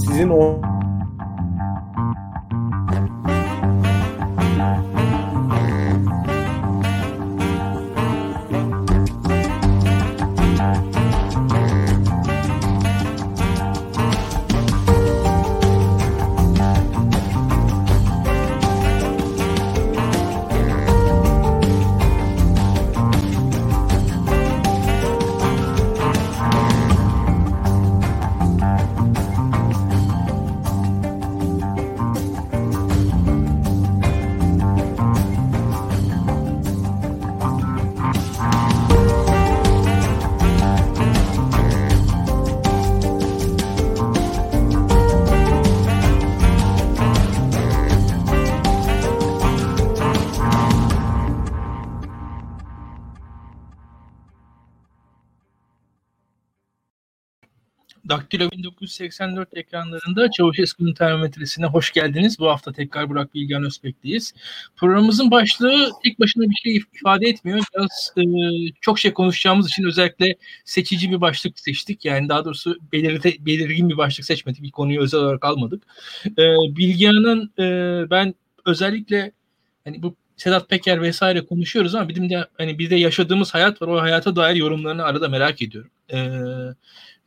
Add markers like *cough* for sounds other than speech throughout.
sizin o 1984 ekranlarında Çavuşesku'nun termometresine hoş geldiniz. Bu hafta tekrar Burak Bilgen Özbek'teyiz. Programımızın başlığı ilk başına bir şey ifade etmiyor. Biraz e, çok şey konuşacağımız için özellikle seçici bir başlık seçtik. Yani daha doğrusu belirte, belirgin bir başlık seçmedik. Bir konuyu özel olarak almadık. E, Bilgehan'ın e, ben özellikle hani bu Sedat Peker vesaire konuşuyoruz ama bizim de hani bir de yaşadığımız hayat var. O hayata dair yorumlarını arada merak ediyorum. Eee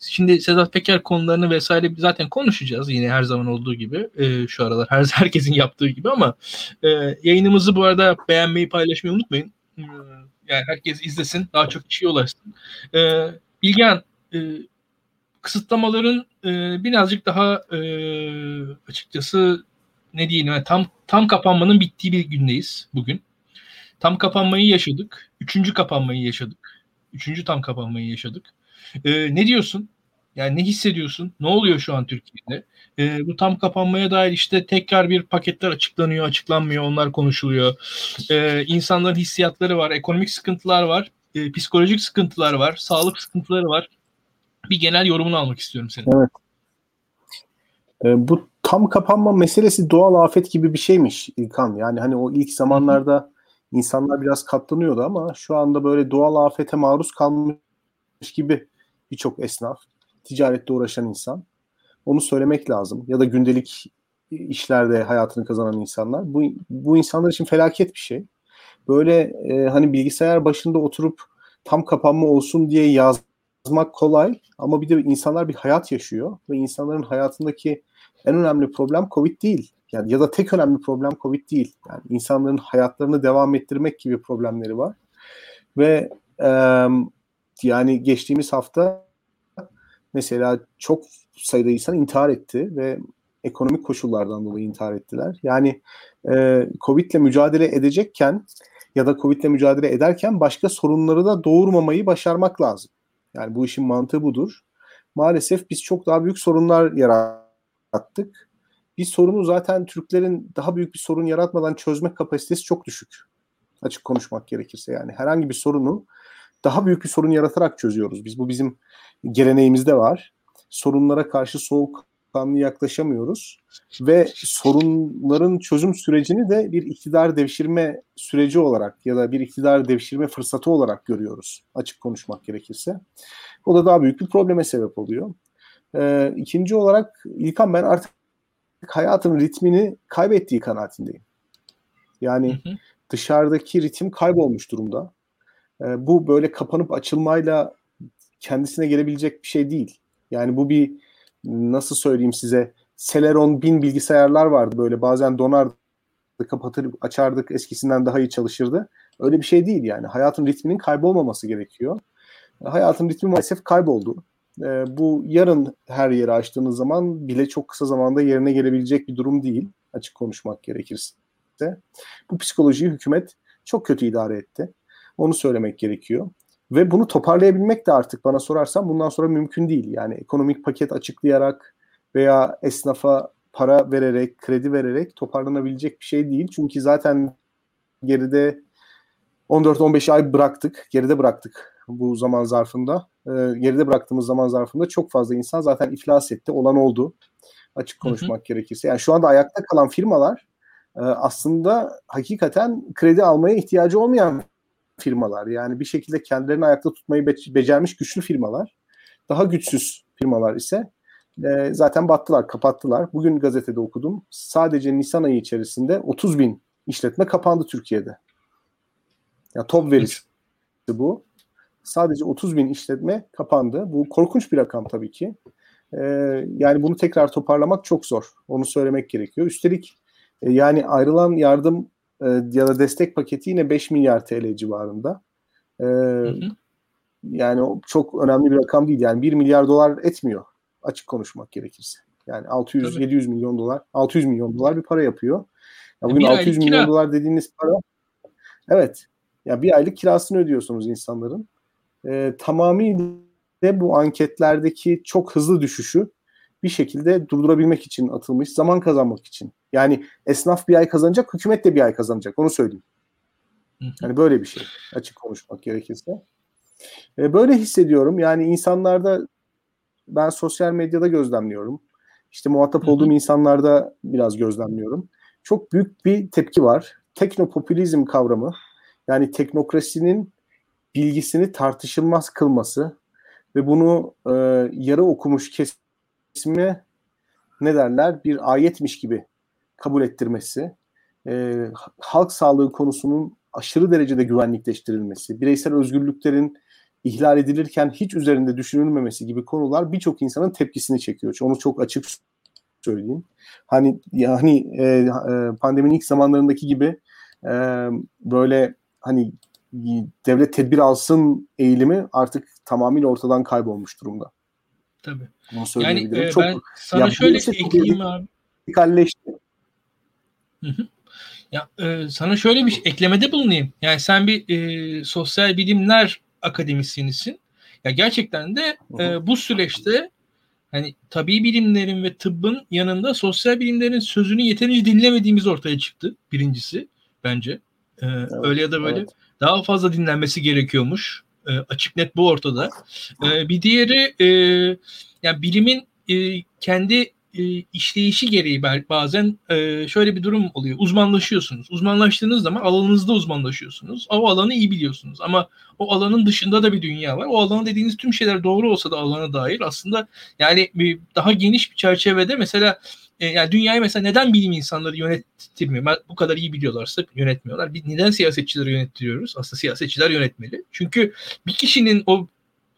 Şimdi Sedat Peker konularını vesaire zaten konuşacağız yine her zaman olduğu gibi e, şu aralar her *laughs* herkesin yaptığı gibi ama e, yayınımızı bu arada beğenmeyi paylaşmayı unutmayın. E, yani herkes izlesin daha çok kişiye ulaşsın. E, Bilgen e, kısıtlamaların e, birazcık daha e, açıkçası ne diyeyim yani tam tam kapanmanın bittiği bir gündeyiz bugün. Tam kapanmayı yaşadık. Üçüncü kapanmayı yaşadık. Üçüncü tam kapanmayı yaşadık. Ee, ne diyorsun? Yani ne hissediyorsun? Ne oluyor şu an Türkiye'de? E, bu tam kapanmaya dair işte tekrar bir paketler açıklanıyor, açıklanmıyor, onlar konuşuluyor. E, insanların hissiyatları var, ekonomik sıkıntılar var, e, psikolojik sıkıntılar var, sağlık sıkıntıları var. Bir genel yorumunu almak istiyorum senin. Evet. E, bu tam kapanma meselesi doğal afet gibi bir şeymiş İlkan. Yani hani o ilk zamanlarda insanlar biraz katlanıyordu ama şu anda böyle doğal afete maruz kalmış gibi birçok esnaf ticarette uğraşan insan. Onu söylemek lazım. Ya da gündelik işlerde hayatını kazanan insanlar. Bu, bu insanlar için felaket bir şey. Böyle e, hani bilgisayar başında oturup tam kapanma olsun diye yazmak kolay ama bir de insanlar bir hayat yaşıyor ve insanların hayatındaki en önemli problem Covid değil. Yani ya da tek önemli problem Covid değil. Yani insanların hayatlarını devam ettirmek gibi problemleri var. Ve e, yani geçtiğimiz hafta mesela çok sayıda insan intihar etti ve ekonomik koşullardan dolayı intihar ettiler. Yani e, Covid'le mücadele edecekken ya da Covid'le mücadele ederken başka sorunları da doğurmamayı başarmak lazım. Yani bu işin mantığı budur. Maalesef biz çok daha büyük sorunlar yarattık. Bir sorunu zaten Türklerin daha büyük bir sorun yaratmadan çözme kapasitesi çok düşük. Açık konuşmak gerekirse yani herhangi bir sorunu daha büyük bir sorun yaratarak çözüyoruz. Biz bu bizim geleneğimizde var. Sorunlara karşı soğuk kanlı yaklaşamıyoruz ve sorunların çözüm sürecini de bir iktidar devşirme süreci olarak ya da bir iktidar devşirme fırsatı olarak görüyoruz açık konuşmak gerekirse. O da daha büyük bir probleme sebep oluyor. Ee, ikinci olarak İlkan ben artık hayatın ritmini kaybettiği kanaatindeyim. Yani hı hı. dışarıdaki ritim kaybolmuş durumda. Ee, bu böyle kapanıp açılmayla kendisine gelebilecek bir şey değil. Yani bu bir nasıl söyleyeyim size Celeron bin bilgisayarlar vardı böyle bazen donardı kapatır açardık eskisinden daha iyi çalışırdı. Öyle bir şey değil yani. Hayatın ritminin kaybolmaması gerekiyor. Hayatın ritmi maalesef kayboldu. Ee, bu yarın her yeri açtığınız zaman bile çok kısa zamanda yerine gelebilecek bir durum değil. Açık konuşmak gerekirse. Bu psikolojiyi hükümet çok kötü idare etti. Onu söylemek gerekiyor. Ve bunu toparlayabilmek de artık bana sorarsan bundan sonra mümkün değil. Yani ekonomik paket açıklayarak veya esnafa para vererek, kredi vererek toparlanabilecek bir şey değil. Çünkü zaten geride 14-15 ay bıraktık, geride bıraktık bu zaman zarfında. Ee, geride bıraktığımız zaman zarfında çok fazla insan zaten iflas etti, olan oldu. Açık konuşmak hı hı. gerekirse. Yani şu anda ayakta kalan firmalar e, aslında hakikaten kredi almaya ihtiyacı olmayan firmalar. Yani bir şekilde kendilerini ayakta tutmayı be- becermiş güçlü firmalar. Daha güçsüz firmalar ise e, zaten battılar, kapattılar. Bugün gazetede okudum. Sadece Nisan ayı içerisinde 30 bin işletme kapandı Türkiye'de. Yani top verisi bu. Sadece 30 bin işletme kapandı. Bu korkunç bir rakam tabii ki. Ee, yani bunu tekrar toparlamak çok zor. Onu söylemek gerekiyor. Üstelik e, yani ayrılan yardım e, ya da destek paketi yine 5 milyar TL civarında. Ee, hı hı. Yani çok önemli bir rakam değil. Yani 1 milyar dolar etmiyor. Açık konuşmak gerekirse. Yani 600-700 milyon dolar, 600 milyon dolar bir para yapıyor. Ya bugün 600 milyon kira. dolar dediğiniz para evet. Ya bir aylık kirasını ödüyorsunuz insanların. Ee, tamamıyla bu anketlerdeki çok hızlı düşüşü bir şekilde durdurabilmek için atılmış, zaman kazanmak için. Yani esnaf bir ay kazanacak, hükümet de bir ay kazanacak. Onu söyleyeyim. Yani böyle bir şey. Açık konuşmak gerekirse. E, böyle hissediyorum. Yani insanlarda ben sosyal medyada gözlemliyorum. İşte muhatap olduğum insanlarda biraz gözlemliyorum. Çok büyük bir tepki var. Teknopopülizm kavramı yani teknokrasinin bilgisini tartışılmaz kılması ve bunu e, yarı okumuş kesime ne derler bir ayetmiş gibi kabul ettirmesi, e, halk sağlığı konusunun aşırı derecede güvenlikleştirilmesi, bireysel özgürlüklerin ihlal edilirken hiç üzerinde düşünülmemesi gibi konular birçok insanın tepkisini çekiyor. Onu çok açık söyleyeyim. Hani yani e, e, pandeminin ilk zamanlarındaki gibi e, böyle hani devlet tedbir alsın eğilimi artık tamamıyla ortadan kaybolmuş durumda. Tabii. Bunu yani e, çok, ben sana şöyle ekleyeyim abi. Radikalleşti. Hı hı. Ya e, sana şöyle bir eklemede bulunayım. Yani sen bir e, sosyal bilimler akademisyenisin. Ya gerçekten de e, bu süreçte hani tabii bilimlerin ve tıbbın yanında sosyal bilimlerin sözünü yeterince dinlemediğimiz ortaya çıktı. Birincisi bence. E, evet, öyle ya da böyle evet. daha fazla dinlenmesi gerekiyormuş. E, açık net bu ortada. E, bir diğeri e, yani bilimin e, kendi e, işleyişi gereği bazen e, şöyle bir durum oluyor. Uzmanlaşıyorsunuz. Uzmanlaştığınız zaman alanınızda uzmanlaşıyorsunuz. O alanı iyi biliyorsunuz. Ama o alanın dışında da bir dünya var. O alanı dediğiniz tüm şeyler doğru olsa da alana dair aslında yani bir daha geniş bir çerçevede mesela e, yani dünyayı mesela neden bilim insanları yönettirmiyor? Bu kadar iyi biliyorlarsa yönetmiyorlar. Neden siyasetçileri yönettiriyoruz? Aslında siyasetçiler yönetmeli. Çünkü bir kişinin o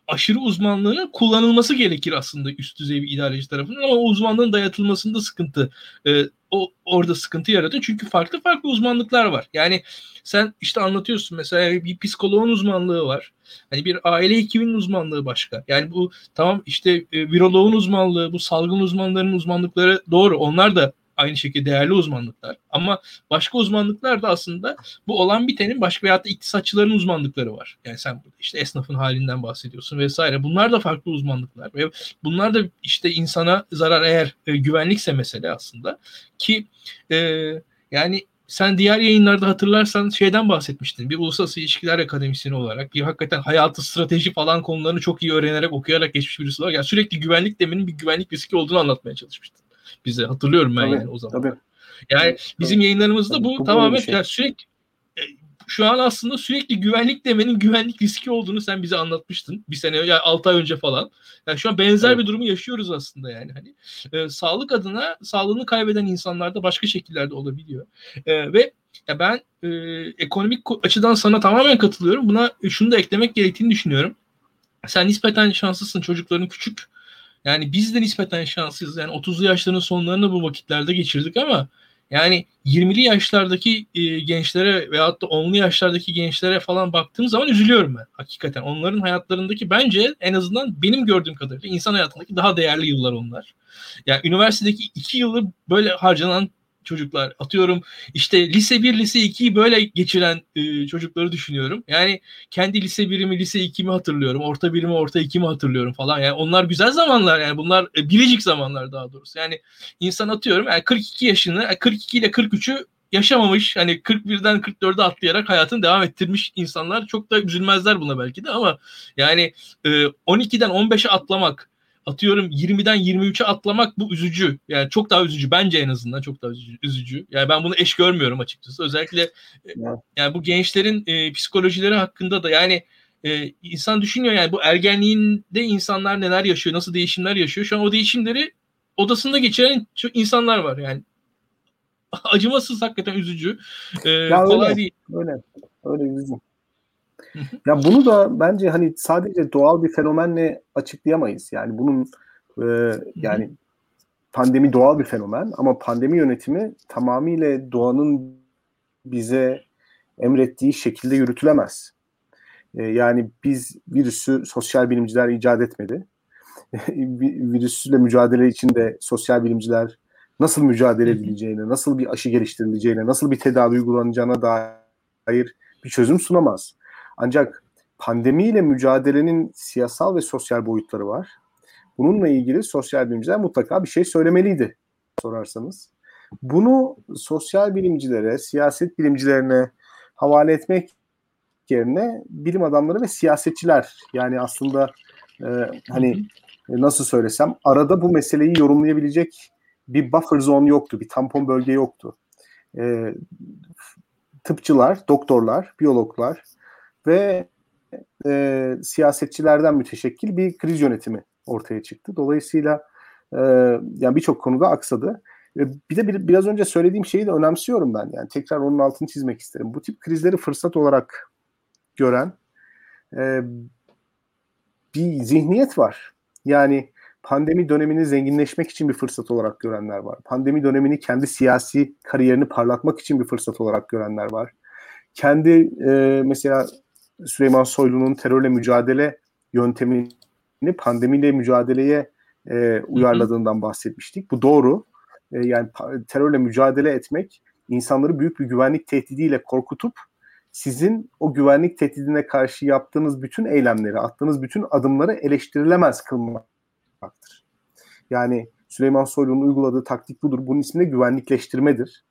aşırı uzmanlığının kullanılması gerekir aslında üst düzey bir idareci tarafından ama o uzmanlığın dayatılmasında sıkıntı e, o orada sıkıntı yaratıyor. Çünkü farklı farklı uzmanlıklar var. Yani sen işte anlatıyorsun mesela bir psikoloğun uzmanlığı var. Hani bir aile hekiminin uzmanlığı başka. Yani bu tamam işte e, viroloğun uzmanlığı, bu salgın uzmanlarının uzmanlıkları doğru. Onlar da aynı şekilde değerli uzmanlıklar. Ama başka uzmanlıklar da aslında bu olan bitenin başka veyahut da iktisatçıların uzmanlıkları var. Yani sen işte esnafın halinden bahsediyorsun vesaire. Bunlar da farklı uzmanlıklar ve bunlar da işte insana zarar eğer e, güvenlikse mesele aslında ki e, yani sen diğer yayınlarda hatırlarsan şeyden bahsetmiştin. Bir uluslararası ilişkiler akademisyeni olarak bir hakikaten hayatı, strateji falan konularını çok iyi öğrenerek, okuyarak geçmiş birisi olarak yani sürekli güvenlik deminin bir güvenlik riski olduğunu anlatmaya çalışmıştın bize. Hatırlıyorum ben tabii, yani o zaman. Tabii. Yani bizim tabii. yayınlarımızda bu, tamamen şey. yani sürekli e, şu an aslında sürekli güvenlik demenin güvenlik riski olduğunu sen bize anlatmıştın. Bir sene yani 6 ay önce falan. Yani şu an benzer evet. bir durumu yaşıyoruz aslında yani. Hani e, sağlık adına sağlığını kaybeden insanlar da başka şekillerde olabiliyor. E, ve ya ben e, ekonomik açıdan sana tamamen katılıyorum. Buna şunu da eklemek gerektiğini düşünüyorum. Sen nispeten şanslısın. Çocukların küçük yani biz de nispeten şanslıyız. Yani 30'lu yaşların sonlarını bu vakitlerde geçirdik ama yani 20'li yaşlardaki e, gençlere veyahut da 10'lu yaşlardaki gençlere falan baktığım zaman üzülüyorum ben hakikaten. Onların hayatlarındaki bence en azından benim gördüğüm kadarıyla insan hayatındaki daha değerli yıllar onlar. Yani üniversitedeki iki yılı böyle harcanan çocuklar. Atıyorum işte lise 1, lise 2'yi böyle geçiren e, çocukları düşünüyorum. Yani kendi lise 1'imi, lise 2'mi hatırlıyorum. Orta 1'imi, orta 2'mi hatırlıyorum falan. Yani onlar güzel zamanlar yani bunlar e, biricik zamanlar daha doğrusu. Yani insan atıyorum yani 42 yaşını, 42 ile 43'ü yaşamamış hani 41'den 44'e atlayarak hayatını devam ettirmiş insanlar çok da üzülmezler buna belki de ama yani e, 12'den 15'e atlamak atıyorum 20'den 23'e atlamak bu üzücü. Yani çok daha üzücü bence en azından çok daha üzücü. Yani ben bunu eş görmüyorum açıkçası. Özellikle e, yani bu gençlerin e, psikolojileri hakkında da yani e, insan düşünüyor yani bu ergenliğinde insanlar neler yaşıyor, nasıl değişimler yaşıyor. Şu an o değişimleri odasında geçiren çok insanlar var yani. *laughs* Acımasız hakikaten üzücü. Ee, ya kolay öyle, değil. Öyle. Öyle üzücü. Ya *laughs* bunu da bence hani sadece doğal bir fenomenle açıklayamayız. Yani bunun e, yani pandemi doğal bir fenomen ama pandemi yönetimi tamamıyla doğanın bize emrettiği şekilde yürütülemez. E, yani biz virüsü sosyal bilimciler icat etmedi. *laughs* Virüsle mücadele için de sosyal bilimciler nasıl mücadele edileceğine, nasıl bir aşı geliştirileceğine, nasıl bir tedavi uygulanacağına dair bir çözüm sunamaz. Ancak pandemiyle mücadelenin siyasal ve sosyal boyutları var. Bununla ilgili sosyal bilimciler mutlaka bir şey söylemeliydi sorarsanız. Bunu sosyal bilimcilere, siyaset bilimcilerine havale etmek yerine bilim adamları ve siyasetçiler yani aslında e, hani nasıl söylesem arada bu meseleyi yorumlayabilecek bir buffer zone yoktu, bir tampon bölge yoktu. E, tıpçılar, doktorlar, biyologlar ve e, siyasetçilerden müteşekkil bir kriz yönetimi ortaya çıktı. Dolayısıyla e, yani birçok konuda aksadı. E, bir de bir, biraz önce söylediğim şeyi de önemsiyorum ben. Yani tekrar onun altını çizmek isterim. Bu tip krizleri fırsat olarak gören e, bir zihniyet var. Yani pandemi dönemini zenginleşmek için bir fırsat olarak görenler var. Pandemi dönemini kendi siyasi kariyerini parlatmak için bir fırsat olarak görenler var. Kendi e, mesela Süleyman Soylu'nun terörle mücadele yöntemini pandemiyle mücadeleye e, uyarladığından bahsetmiştik. Bu doğru. E, yani terörle mücadele etmek insanları büyük bir güvenlik tehdidiyle korkutup sizin o güvenlik tehdidine karşı yaptığınız bütün eylemleri, attığınız bütün adımları eleştirilemez kılmaktır. Yani Süleyman Soylu'nun uyguladığı taktik budur. Bunun ismi de güvenlikleştirmedir.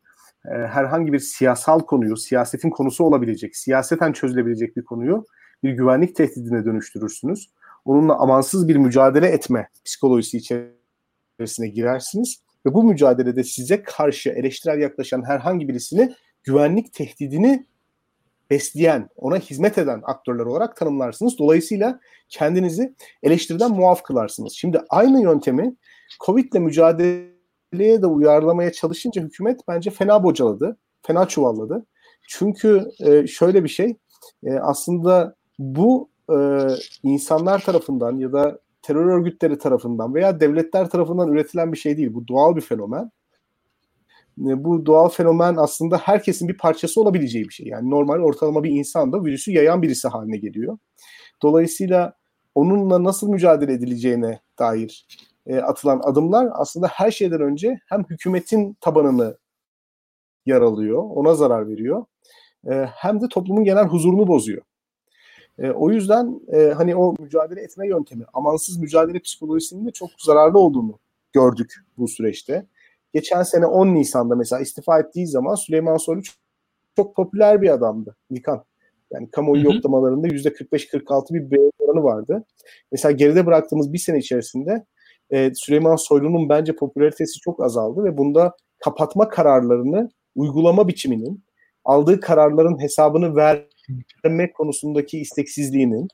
Ee, herhangi bir siyasal konuyu, siyasetin konusu olabilecek, siyaseten çözülebilecek bir konuyu bir güvenlik tehdidine dönüştürürsünüz. Onunla amansız bir mücadele etme psikolojisi içerisine girersiniz ve bu mücadelede size karşı eleştirel yaklaşan herhangi birisini güvenlik tehdidini besleyen, ona hizmet eden aktörler olarak tanımlarsınız. Dolayısıyla kendinizi eleştiriden muaf kılarsınız. Şimdi aynı yöntemi Covid ile mücadeleye de uyarlamaya çalışınca hükümet bence fena bocaladı, fena çuvalladı. Çünkü e, şöyle bir şey, e, aslında bu e, insanlar tarafından ya da terör örgütleri tarafından veya devletler tarafından üretilen bir şey değil. Bu doğal bir fenomen. Bu doğal fenomen aslında herkesin bir parçası olabileceği bir şey. Yani normal ortalama bir insan da virüsü yayan birisi haline geliyor. Dolayısıyla onunla nasıl mücadele edileceğine dair e, atılan adımlar aslında her şeyden önce hem hükümetin tabanını yaralıyor, ona zarar veriyor. E, hem de toplumun genel huzurunu bozuyor. E, o yüzden e, hani o mücadele etme yöntemi, amansız mücadele psikolojisinin de çok zararlı olduğunu gördük bu süreçte. Geçen sene 10 Nisan'da mesela istifa ettiği zaman Süleyman Soylu çok, çok popüler bir adamdı. Nikan. Yani kamuoyu hı yoklamalarında %45-46 bir beğeni oranı vardı. Mesela geride bıraktığımız bir sene içerisinde e, Süleyman Soylu'nun bence popülaritesi çok azaldı ve bunda kapatma kararlarını uygulama biçiminin aldığı kararların hesabını vermek konusundaki isteksizliğinin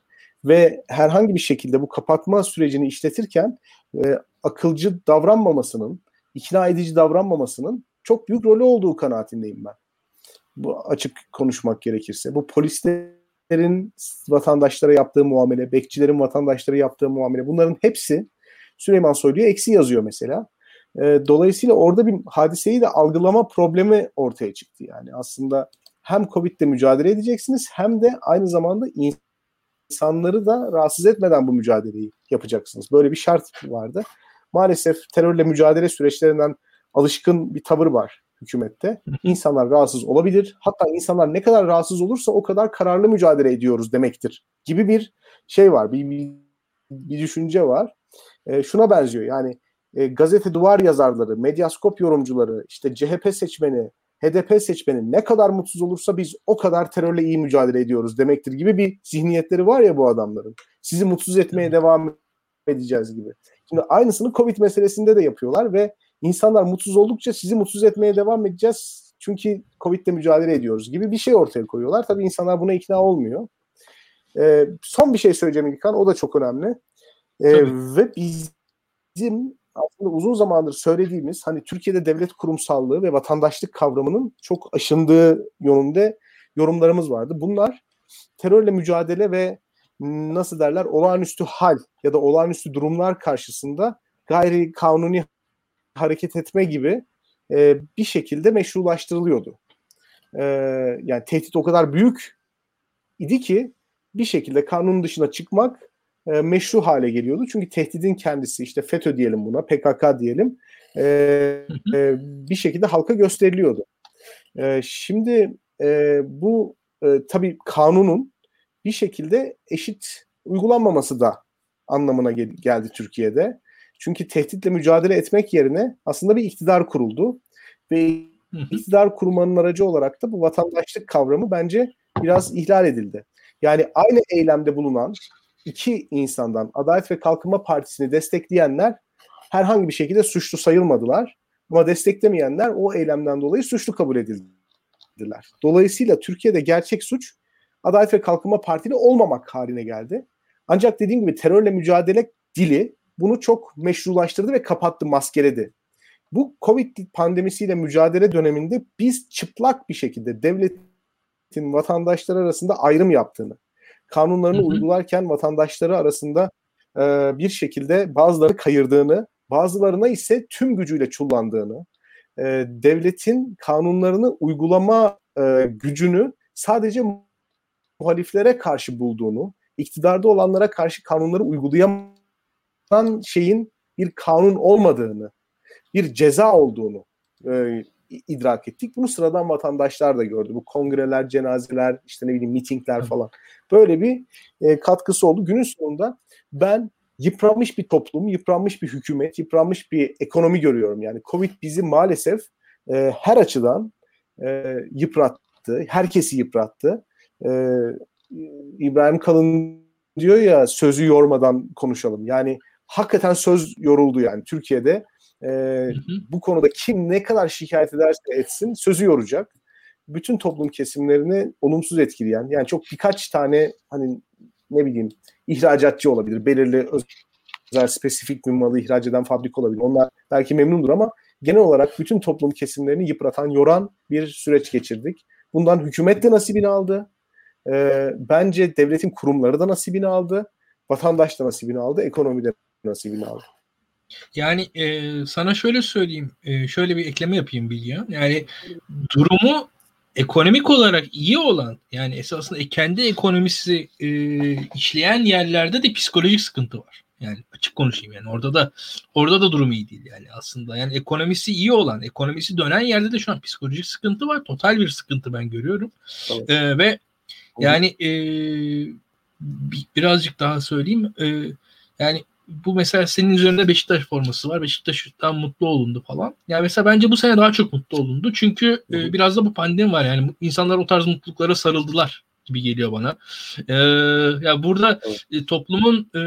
ve herhangi bir şekilde bu kapatma sürecini işletirken e, akılcı davranmamasının, ikna edici davranmamasının çok büyük rolü olduğu kanaatindeyim ben. Bu açık konuşmak gerekirse. Bu polislerin vatandaşlara yaptığı muamele, bekçilerin vatandaşlara yaptığı muamele bunların hepsi Süleyman Soylu'ya eksi yazıyor mesela. E, dolayısıyla orada bir hadiseyi de algılama problemi ortaya çıktı yani. Aslında hem Covid'le mücadele edeceksiniz hem de aynı zamanda insanları da rahatsız etmeden bu mücadeleyi yapacaksınız. Böyle bir şart vardı. Maalesef terörle mücadele süreçlerinden alışkın bir tavır var hükümette. İnsanlar rahatsız olabilir. Hatta insanlar ne kadar rahatsız olursa o kadar kararlı mücadele ediyoruz demektir gibi bir şey var. Bir, bir, düşünce var. E, şuna benziyor yani e, gazete duvar yazarları, medyaskop yorumcuları, işte CHP seçmeni, HDP seçmeni ne kadar mutsuz olursa biz o kadar terörle iyi mücadele ediyoruz demektir gibi bir zihniyetleri var ya bu adamların. Sizi mutsuz etmeye devam edeceğiz gibi. Şimdi aynısını Covid meselesinde de yapıyorlar ve insanlar mutsuz oldukça sizi mutsuz etmeye devam edeceğiz. Çünkü Covid'le mücadele ediyoruz gibi bir şey ortaya koyuyorlar. Tabii insanlar buna ikna olmuyor. E, son bir şey söyleyeceğim İlkan. O da çok önemli. E, ve bizim aslında uzun zamandır söylediğimiz hani Türkiye'de devlet kurumsallığı ve vatandaşlık kavramının çok aşındığı yönünde yorumlarımız vardı. Bunlar terörle mücadele ve nasıl derler olağanüstü hal ya da olağanüstü durumlar karşısında gayri kanuni hareket etme gibi e, bir şekilde meşrulaştırılıyordu. E, yani tehdit o kadar büyük idi ki bir şekilde kanun dışına çıkmak e, meşru hale geliyordu. Çünkü tehdidin kendisi işte FETÖ diyelim buna, PKK diyelim e, e, bir şekilde halka gösteriliyordu. E, şimdi e, bu e, tabii kanunun bir şekilde eşit uygulanmaması da anlamına gel- geldi Türkiye'de. Çünkü tehditle mücadele etmek yerine aslında bir iktidar kuruldu ve iktidar kurmanın aracı olarak da bu vatandaşlık kavramı bence biraz ihlal edildi. Yani aynı eylemde bulunan iki insandan Adalet ve Kalkınma Partisi'ni destekleyenler herhangi bir şekilde suçlu sayılmadılar. Ama desteklemeyenler o eylemden dolayı suçlu kabul edildiler. Dolayısıyla Türkiye'de gerçek suç Adalet ve Kalkınma Partili olmamak haline geldi. Ancak dediğim gibi terörle mücadele dili bunu çok meşrulaştırdı ve kapattı, maskeledi. Bu Covid pandemisiyle mücadele döneminde biz çıplak bir şekilde devletin vatandaşlar arasında ayrım yaptığını, kanunlarını hı hı. uygularken vatandaşları arasında e, bir şekilde bazıları kayırdığını, bazılarına ise tüm gücüyle çullandığını, e, devletin kanunlarını uygulama e, gücünü sadece muhaliflere karşı bulduğunu, iktidarda olanlara karşı kanunları uygulayan şeyin bir kanun olmadığını, bir ceza olduğunu e, idrak ettik. Bunu sıradan vatandaşlar da gördü. Bu kongreler, cenazeler, işte ne bileyim mitingler falan. Böyle bir e, katkısı oldu. Günün sonunda ben yıpranmış bir toplum, yıpranmış bir hükümet, yıpranmış bir ekonomi görüyorum. Yani Covid bizi maalesef e, her açıdan e, yıprattı. Herkesi yıprattı. E, İbrahim Kalın diyor ya sözü yormadan konuşalım. Yani hakikaten söz yoruldu yani Türkiye'de. E, hı hı. Bu konuda kim ne kadar şikayet ederse etsin sözü yoracak bütün toplum kesimlerini olumsuz etkileyen yani çok birkaç tane hani ne bileyim ihracatçı olabilir. Belirli özel spesifik bir malı ihraç eden fabrika olabilir. Onlar belki memnundur ama genel olarak bütün toplum kesimlerini yıpratan, yoran bir süreç geçirdik. Bundan hükümet de nasibini aldı. Ee, bence devletin kurumları da nasibini aldı. Vatandaş da nasibini aldı. Ekonomi de nasibini aldı. Yani e, sana şöyle söyleyeyim, e, şöyle bir ekleme yapayım Bilgehan. Yani durumu ekonomik olarak iyi olan yani esasında e, kendi ekonomisi e, işleyen yerlerde de psikolojik sıkıntı var. Yani açık konuşayım yani orada da orada da durum iyi değil yani aslında. Yani ekonomisi iyi olan, ekonomisi dönen yerde de şu an psikolojik sıkıntı var. Total bir sıkıntı ben görüyorum. Evet. Ee, ve yani e, birazcık daha söyleyeyim. E, yani bu mesela senin üzerinde Beşiktaş forması var. Beşiktaş'tan mutlu olundu falan. Yani mesela bence bu sene daha çok mutlu olundu. Çünkü e, biraz da bu pandemi var yani. insanlar o tarz mutluluklara sarıldılar gibi geliyor bana. E, ya burada e, toplumun e,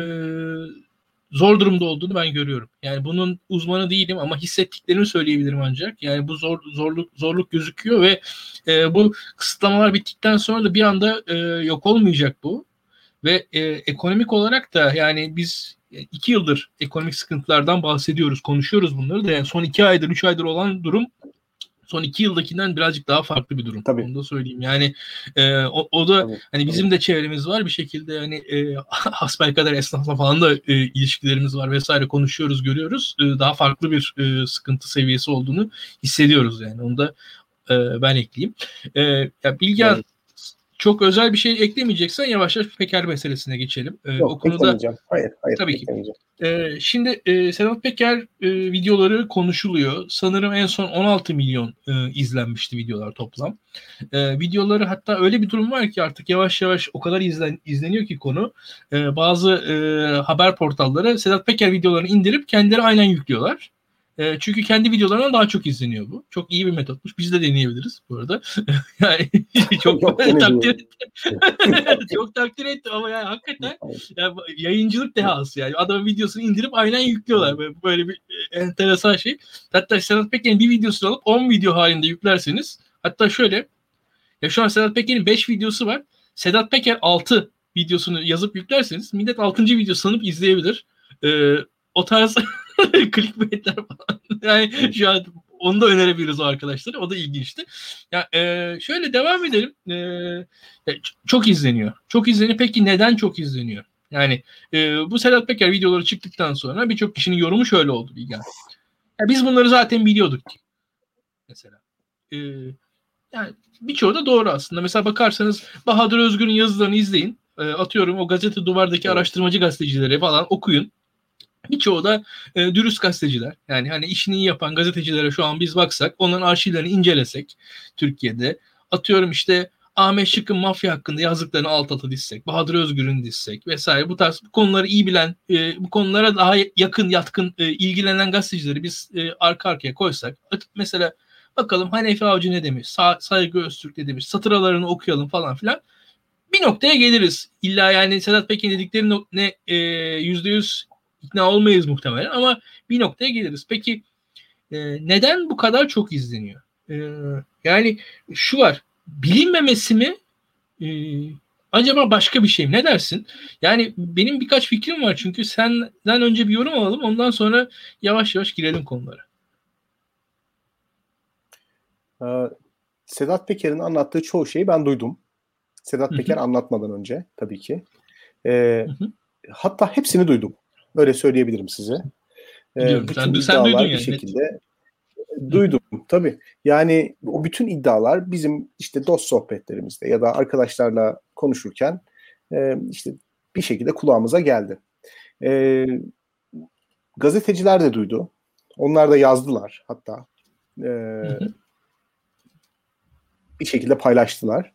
zor durumda olduğunu ben görüyorum. Yani bunun uzmanı değilim ama hissettiklerimi söyleyebilirim ancak. Yani bu zor zorluk zorluk gözüküyor ve e, bu kısıtlamalar bittikten sonra da bir anda e, yok olmayacak bu. Ve e, ekonomik olarak da yani biz iki yıldır ekonomik sıkıntılardan bahsediyoruz, konuşuyoruz bunları da. Yani son iki aydır, üç aydır olan durum son iki yıldakinden birazcık daha farklı bir durum. Tabii. Onu da söyleyeyim. Yani e, o, o da tabii, hani bizim de çevremiz var bir şekilde yani e, *laughs* hasbelkader esnafla falan da e, ilişkilerimiz var vesaire konuşuyoruz, görüyoruz. E, daha farklı bir e, sıkıntı seviyesi olduğunu hissediyoruz yani. Onu da e, ben ekleyeyim. E, ya Bilgehan evet çok özel bir şey eklemeyeceksen yavaş yavaş Peker meselesine geçelim. Ee, Yok, o konuda hayır, hayır, tabii ki. Ee, şimdi e, Sedat Peker e, videoları konuşuluyor. Sanırım en son 16 milyon e, izlenmişti videolar toplam. E, videoları hatta öyle bir durum var ki artık yavaş yavaş o kadar izlen, izleniyor ki konu. E, bazı e, haber portalları Sedat Peker videolarını indirip kendileri aynen yüklüyorlar. E, çünkü kendi videolarından daha çok izleniyor bu. Çok iyi bir metotmuş. Biz de deneyebiliriz bu arada. *laughs* yani *laughs* çok takdir ettim. *laughs* çok takdir ettim ama yani hakikaten yani yayıncılık dehası yani. Adamın videosunu indirip aynen yüklüyorlar. Böyle, böyle bir e, enteresan şey. Hatta Sedat Peker'in bir videosunu alıp 10 video halinde yüklerseniz hatta şöyle ya şu an Sedat Peker'in 5 videosu var. Sedat Peker 6 videosunu yazıp yüklerseniz millet 6. video sanıp izleyebilir. E, o tarz *laughs* clickbaitler falan. *laughs* Yani şu an onu da önerebiliriz o arkadaşlara. O da ilginçti. Ya e, şöyle devam edelim. E, çok izleniyor. Çok izleniyor. Peki neden çok izleniyor? Yani e, bu Sedat Peker videoları çıktıktan sonra birçok kişinin yorumu şöyle oldu Bilgen. Ya biz bunları zaten biliyorduk. Mesela. E, yani birçoğu da doğru aslında. Mesela bakarsanız Bahadır Özgür'ün yazılarını izleyin. E, atıyorum o gazete duvardaki araştırmacı gazetecileri falan okuyun. Birçoğu da e, dürüst gazeteciler. Yani hani işini iyi yapan gazetecilere şu an biz baksak, onların arşivlerini incelesek Türkiye'de. Atıyorum işte Ahmet Şık'ın mafya hakkında yazdıklarını alt alta dizsek, Bahadır Özgür'ün dizsek vesaire bu tarz bu konuları iyi bilen, e, bu konulara daha yakın, yatkın, e, ilgilenen gazetecileri biz e, arka arkaya koysak, mesela bakalım Hanefi Avcı ne demiş, Sa Saygı Öztürk ne demiş, satıralarını okuyalım falan filan. Bir noktaya geliriz. İlla yani Sedat Pekin dedikleri ne e, yüzde yüz ikna olmayız muhtemelen ama bir noktaya geliriz. Peki e, neden bu kadar çok izleniyor? E, yani şu var bilinmemesi mi e, acaba başka bir şey mi? Ne dersin? Yani benim birkaç fikrim var çünkü senden önce bir yorum alalım ondan sonra yavaş yavaş girelim konulara. Ee, Sedat Peker'in anlattığı çoğu şeyi ben duydum. Sedat Peker anlatmadan önce tabii ki. Ee, hatta hepsini duydum. Öyle söyleyebilirim size. Ee, bütün sen, sen duydun yani. Şekilde duydum tabii. Yani o bütün iddialar bizim işte dost sohbetlerimizde ya da arkadaşlarla konuşurken e, işte bir şekilde kulağımıza geldi. E, gazeteciler de duydu. Onlar da yazdılar hatta. E, bir şekilde paylaştılar.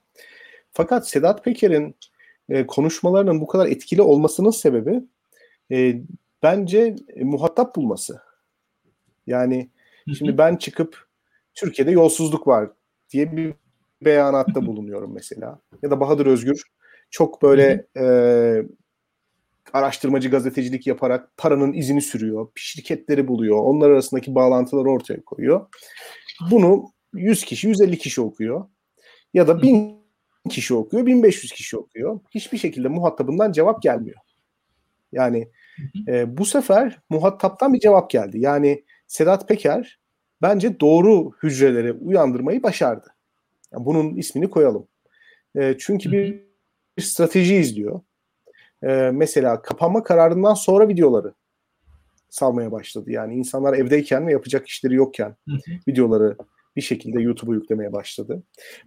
Fakat Sedat Peker'in e, konuşmalarının bu kadar etkili olmasının sebebi e, bence e, muhatap bulması. Yani şimdi ben çıkıp Türkiye'de yolsuzluk var diye bir beyanatta *laughs* bulunuyorum mesela. Ya da Bahadır Özgür çok böyle e, araştırmacı gazetecilik yaparak paranın izini sürüyor. Şirketleri buluyor. Onlar arasındaki bağlantıları ortaya koyuyor. Bunu 100 kişi, 150 kişi okuyor. Ya da 1000 kişi okuyor, 1500 kişi okuyor. Hiçbir şekilde muhatabından cevap gelmiyor. Yani e, bu sefer muhataptan bir cevap geldi. Yani Sedat Peker bence doğru hücreleri uyandırmayı başardı. Yani bunun ismini koyalım. E, çünkü bir, bir strateji izliyor. E, mesela kapanma kararından sonra videoları salmaya başladı. Yani insanlar evdeyken ve yapacak işleri yokken videoları bir şekilde YouTube'a yüklemeye başladı.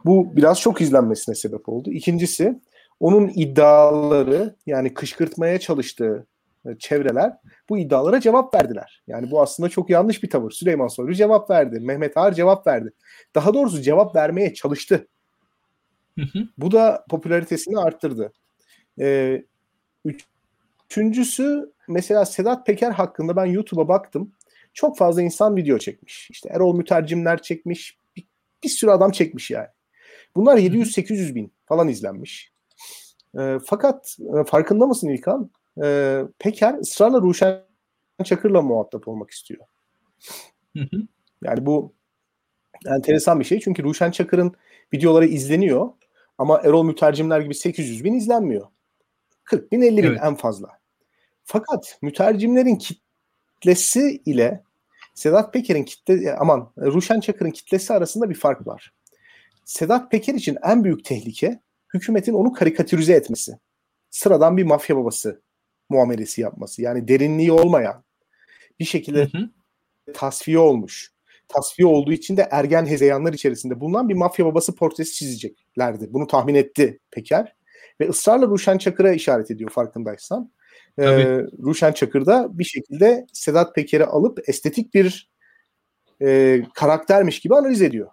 Bu biraz çok izlenmesine sebep oldu. İkincisi onun iddiaları yani kışkırtmaya çalıştığı e, çevreler bu iddialara cevap verdiler. Yani bu aslında çok yanlış bir tavır. Süleyman Soylu cevap verdi. Mehmet Ağar cevap verdi. Daha doğrusu cevap vermeye çalıştı. Bu da popülaritesini arttırdı. Ee, üçüncüsü mesela Sedat Peker hakkında ben YouTube'a baktım. Çok fazla insan video çekmiş. İşte Erol Mütercimler çekmiş. Bir, bir sürü adam çekmiş yani. Bunlar 700-800 bin falan izlenmiş. E, fakat e, farkında mısın İlkan? E, Peker ısrarla Ruşen Çakır'la muhatap olmak istiyor. Yani bu enteresan bir şey. Çünkü Ruşen Çakır'ın videoları izleniyor ama Erol Mütercimler gibi 800 bin izlenmiyor. 40 bin 50 bin evet. en fazla. Fakat mütercimlerin kitlesi ile Sedat Peker'in kitle aman Ruşen Çakır'ın kitlesi arasında bir fark var. Sedat Peker için en büyük tehlike hükümetin onu karikatürize etmesi. Sıradan bir mafya babası muamelesi yapması. Yani derinliği olmayan bir şekilde hı hı. tasfiye olmuş. Tasfiye olduğu için de ergen hezeyanlar içerisinde bulunan bir mafya babası portresi çizeceklerdi. Bunu tahmin etti Peker. Ve ısrarla Ruşen Çakır'a işaret ediyor farkındaysan. Ee, Ruşen Çakır da bir şekilde Sedat Peker'i alıp estetik bir e, karaktermiş gibi analiz ediyor.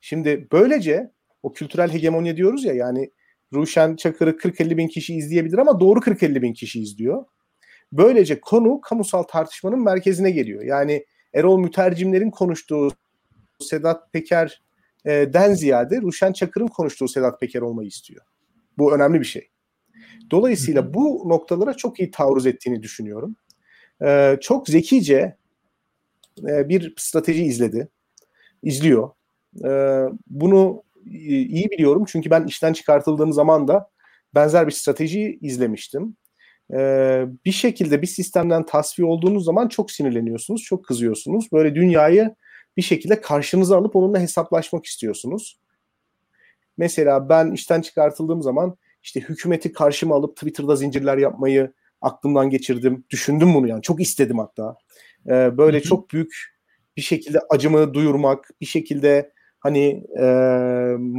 Şimdi böylece o kültürel hegemonya diyoruz ya yani Ruşen Çakır'ı 40-50 bin kişi izleyebilir ama doğru 40-50 bin kişi izliyor. Böylece konu kamusal tartışmanın merkezine geliyor. Yani Erol Mütercimler'in konuştuğu Sedat Peker'den e, ziyade Ruşen Çakır'ın konuştuğu Sedat Peker olmayı istiyor. Bu önemli bir şey. Dolayısıyla bu noktalara çok iyi taarruz ettiğini düşünüyorum. Ee, çok zekice e, bir strateji izledi. İzliyor. Ee, bunu iyi biliyorum çünkü ben işten çıkartıldığım zaman da benzer bir strateji izlemiştim. Ee, bir şekilde bir sistemden tasfiye olduğunuz zaman çok sinirleniyorsunuz, çok kızıyorsunuz. Böyle dünyayı bir şekilde karşınıza alıp onunla hesaplaşmak istiyorsunuz. Mesela ben işten çıkartıldığım zaman işte hükümeti karşıma alıp Twitter'da zincirler yapmayı aklımdan geçirdim. Düşündüm bunu yani. Çok istedim hatta. Ee, böyle Hı-hı. çok büyük bir şekilde acımı duyurmak, bir şekilde hani e,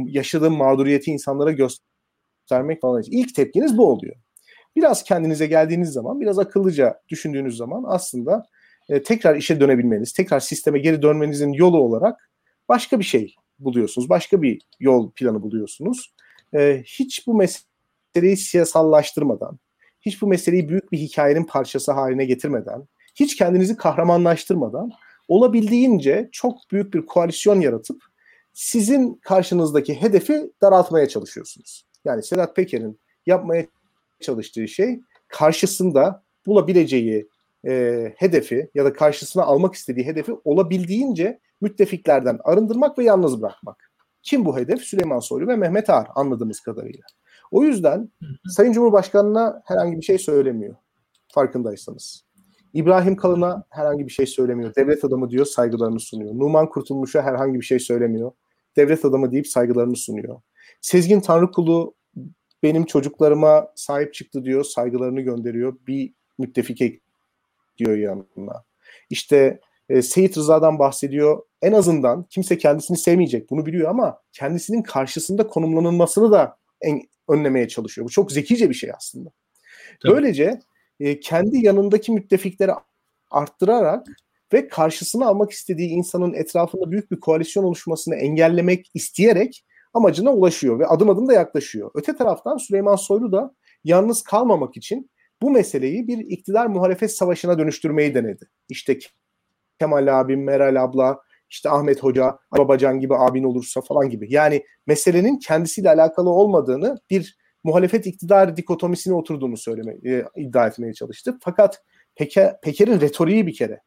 yaşadığım mağduriyeti insanlara göstermek falan. İlk tepkiniz bu oluyor. Biraz kendinize geldiğiniz zaman, biraz akıllıca düşündüğünüz zaman aslında e, tekrar işe dönebilmeniz, tekrar sisteme geri dönmenizin yolu olarak başka bir şey buluyorsunuz. Başka bir yol planı buluyorsunuz. E, hiç bu meseleyi siyasallaştırmadan, hiç bu meseleyi büyük bir hikayenin parçası haline getirmeden, hiç kendinizi kahramanlaştırmadan olabildiğince çok büyük bir koalisyon yaratıp sizin karşınızdaki hedefi daraltmaya çalışıyorsunuz. Yani Sedat Peker'in yapmaya çalıştığı şey karşısında bulabileceği e, hedefi ya da karşısına almak istediği hedefi olabildiğince müttefiklerden arındırmak ve yalnız bırakmak. Kim bu hedef? Süleyman Soylu ve Mehmet Ağar anladığımız kadarıyla. O yüzden Sayın Cumhurbaşkanı'na herhangi bir şey söylemiyor. Farkındaysanız. İbrahim Kalın'a herhangi bir şey söylemiyor. Devlet adamı diyor saygılarını sunuyor. Numan Kurtulmuş'a herhangi bir şey söylemiyor. Devlet adamı deyip saygılarını sunuyor. Sezgin Tanrıkulu benim çocuklarıma sahip çıktı diyor, saygılarını gönderiyor. Bir müttefike diyor yanına. İşte e, Seyit Rıza'dan bahsediyor. En azından kimse kendisini sevmeyecek bunu biliyor ama kendisinin karşısında konumlanılmasını da en, önlemeye çalışıyor. Bu çok zekice bir şey aslında. Tabii. Böylece e, kendi yanındaki müttefikleri arttırarak ve karşısına almak istediği insanın etrafında büyük bir koalisyon oluşmasını engellemek isteyerek amacına ulaşıyor ve adım adım da yaklaşıyor. Öte taraftan Süleyman Soylu da yalnız kalmamak için bu meseleyi bir iktidar muhalefet savaşına dönüştürmeyi denedi. İşte Kemal abim, Meral abla, işte Ahmet Hoca, Babacan gibi abin olursa falan gibi. Yani meselenin kendisiyle alakalı olmadığını bir muhalefet iktidar dikotomisine oturduğunu söyleme, e, iddia etmeye çalıştı. Fakat Peker, Peker'in retoriği bir kere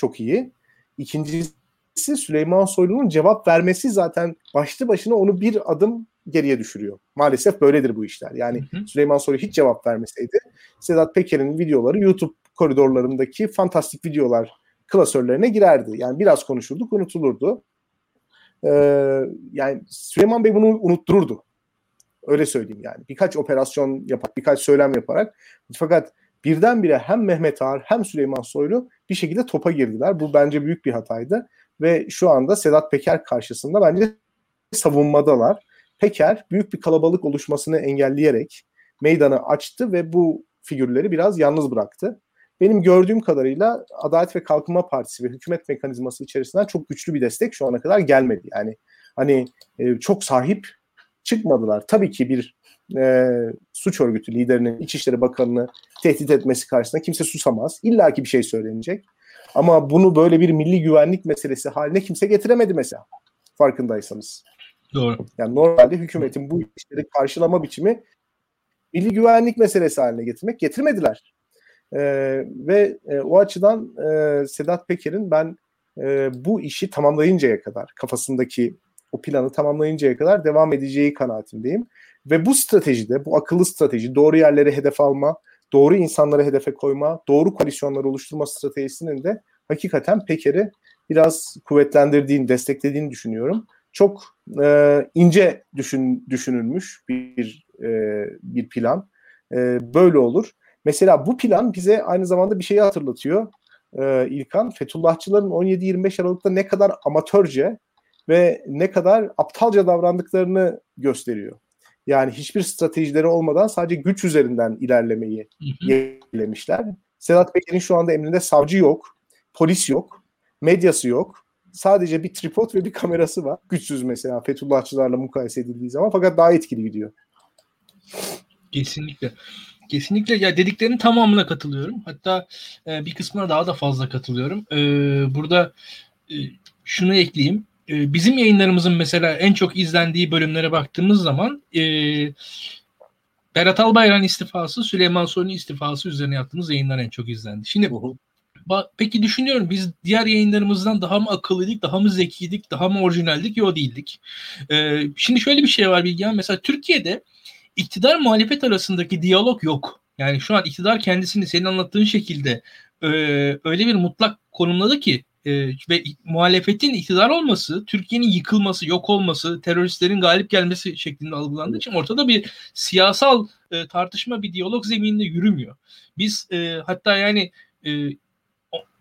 çok iyi. İkincisi Süleyman Soylu'nun cevap vermesi zaten başlı başına onu bir adım geriye düşürüyor. Maalesef böyledir bu işler. Yani hı hı. Süleyman Soylu hiç cevap vermeseydi Sedat Peker'in videoları YouTube koridorlarındaki fantastik videolar klasörlerine girerdi. Yani biraz konuşurduk unutulurdu. Ee, yani Süleyman Bey bunu unuttururdu. Öyle söyleyeyim yani. Birkaç operasyon yapar, birkaç söylem yaparak. Fakat birdenbire hem Mehmet Ağar hem Süleyman Soylu bir şekilde topa girdiler. Bu bence büyük bir hataydı. Ve şu anda Sedat Peker karşısında bence savunmadalar. Peker büyük bir kalabalık oluşmasını engelleyerek meydanı açtı ve bu figürleri biraz yalnız bıraktı. Benim gördüğüm kadarıyla Adalet ve Kalkınma Partisi ve hükümet mekanizması içerisinden çok güçlü bir destek şu ana kadar gelmedi. Yani hani e, çok sahip çıkmadılar. Tabii ki bir e, suç örgütü liderinin İçişleri Bakanı'nı tehdit etmesi karşısında kimse susamaz. İlla ki bir şey söylenecek. Ama bunu böyle bir milli güvenlik meselesi haline kimse getiremedi mesela. Farkındaysanız. Doğru. Yani normalde hükümetin bu işleri karşılama biçimi milli güvenlik meselesi haline getirmek getirmediler. E, ve e, o açıdan e, Sedat Peker'in ben e, bu işi tamamlayıncaya kadar kafasındaki o planı tamamlayıncaya kadar devam edeceği kanaatindeyim. Ve bu stratejide, bu akıllı strateji, doğru yerlere hedef alma, doğru insanları hedefe koyma, doğru koalisyonları oluşturma stratejisinin de hakikaten Peker'i biraz kuvvetlendirdiğini, desteklediğini düşünüyorum. Çok e, ince düşün, düşünülmüş bir e, bir plan. E, böyle olur. Mesela bu plan bize aynı zamanda bir şeyi hatırlatıyor. E, İlkan, Fethullahçıların 17-25 Aralık'ta ne kadar amatörce ve ne kadar aptalca davrandıklarını gösteriyor. Yani hiçbir stratejileri olmadan sadece güç üzerinden ilerlemeyi yeğlemişler. Sedat Peker'in şu anda emrinde savcı yok, polis yok, medyası yok. Sadece bir tripod ve bir kamerası var. Güçsüz mesela Fethullahçılarla mukayese edildiği zaman fakat daha etkili gidiyor. Kesinlikle. Kesinlikle ya dediklerinin tamamına katılıyorum. Hatta e, bir kısmına daha da fazla katılıyorum. E, burada e, şunu ekleyeyim. E, bizim yayınlarımızın mesela en çok izlendiği bölümlere baktığımız zaman e, Berat Albayrak'ın istifası, Süleyman Soylu'nun istifası üzerine yaptığımız yayınlar en çok izlendi. Şimdi bu Peki düşünüyorum biz diğer yayınlarımızdan daha mı akıllıydık, daha mı zekiydik, daha mı orijinaldik? Yok değildik. Ee, şimdi şöyle bir şey var Bilgehan. Mesela Türkiye'de iktidar muhalefet arasındaki diyalog yok. Yani şu an iktidar kendisini senin anlattığın şekilde e, öyle bir mutlak konumladı ki e, ve muhalefetin iktidar olması, Türkiye'nin yıkılması, yok olması, teröristlerin galip gelmesi şeklinde algılandığı için ortada bir siyasal e, tartışma, bir diyalog zemininde yürümüyor. Biz e, hatta yani e,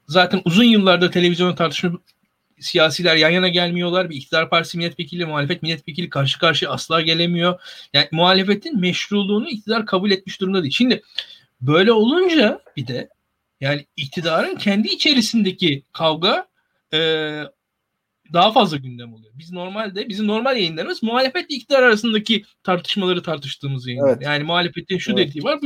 zaten uzun yıllarda televizyon tartışma siyasiler yan yana gelmiyorlar. Bir iktidar partisi milletvekili, muhalefet milletvekili karşı karşıya asla gelemiyor. Yani muhalefetin meşruluğunu iktidar kabul etmiş durumda değil. Şimdi böyle olunca bir de yani iktidarın kendi içerisindeki kavga e, daha fazla gündem oluyor. Biz normalde bizim normal yayınlarımız muhalefetle iktidar arasındaki tartışmaları tartıştığımız yayınlar. Evet. Yani muhalefetin şu evet. dediği var.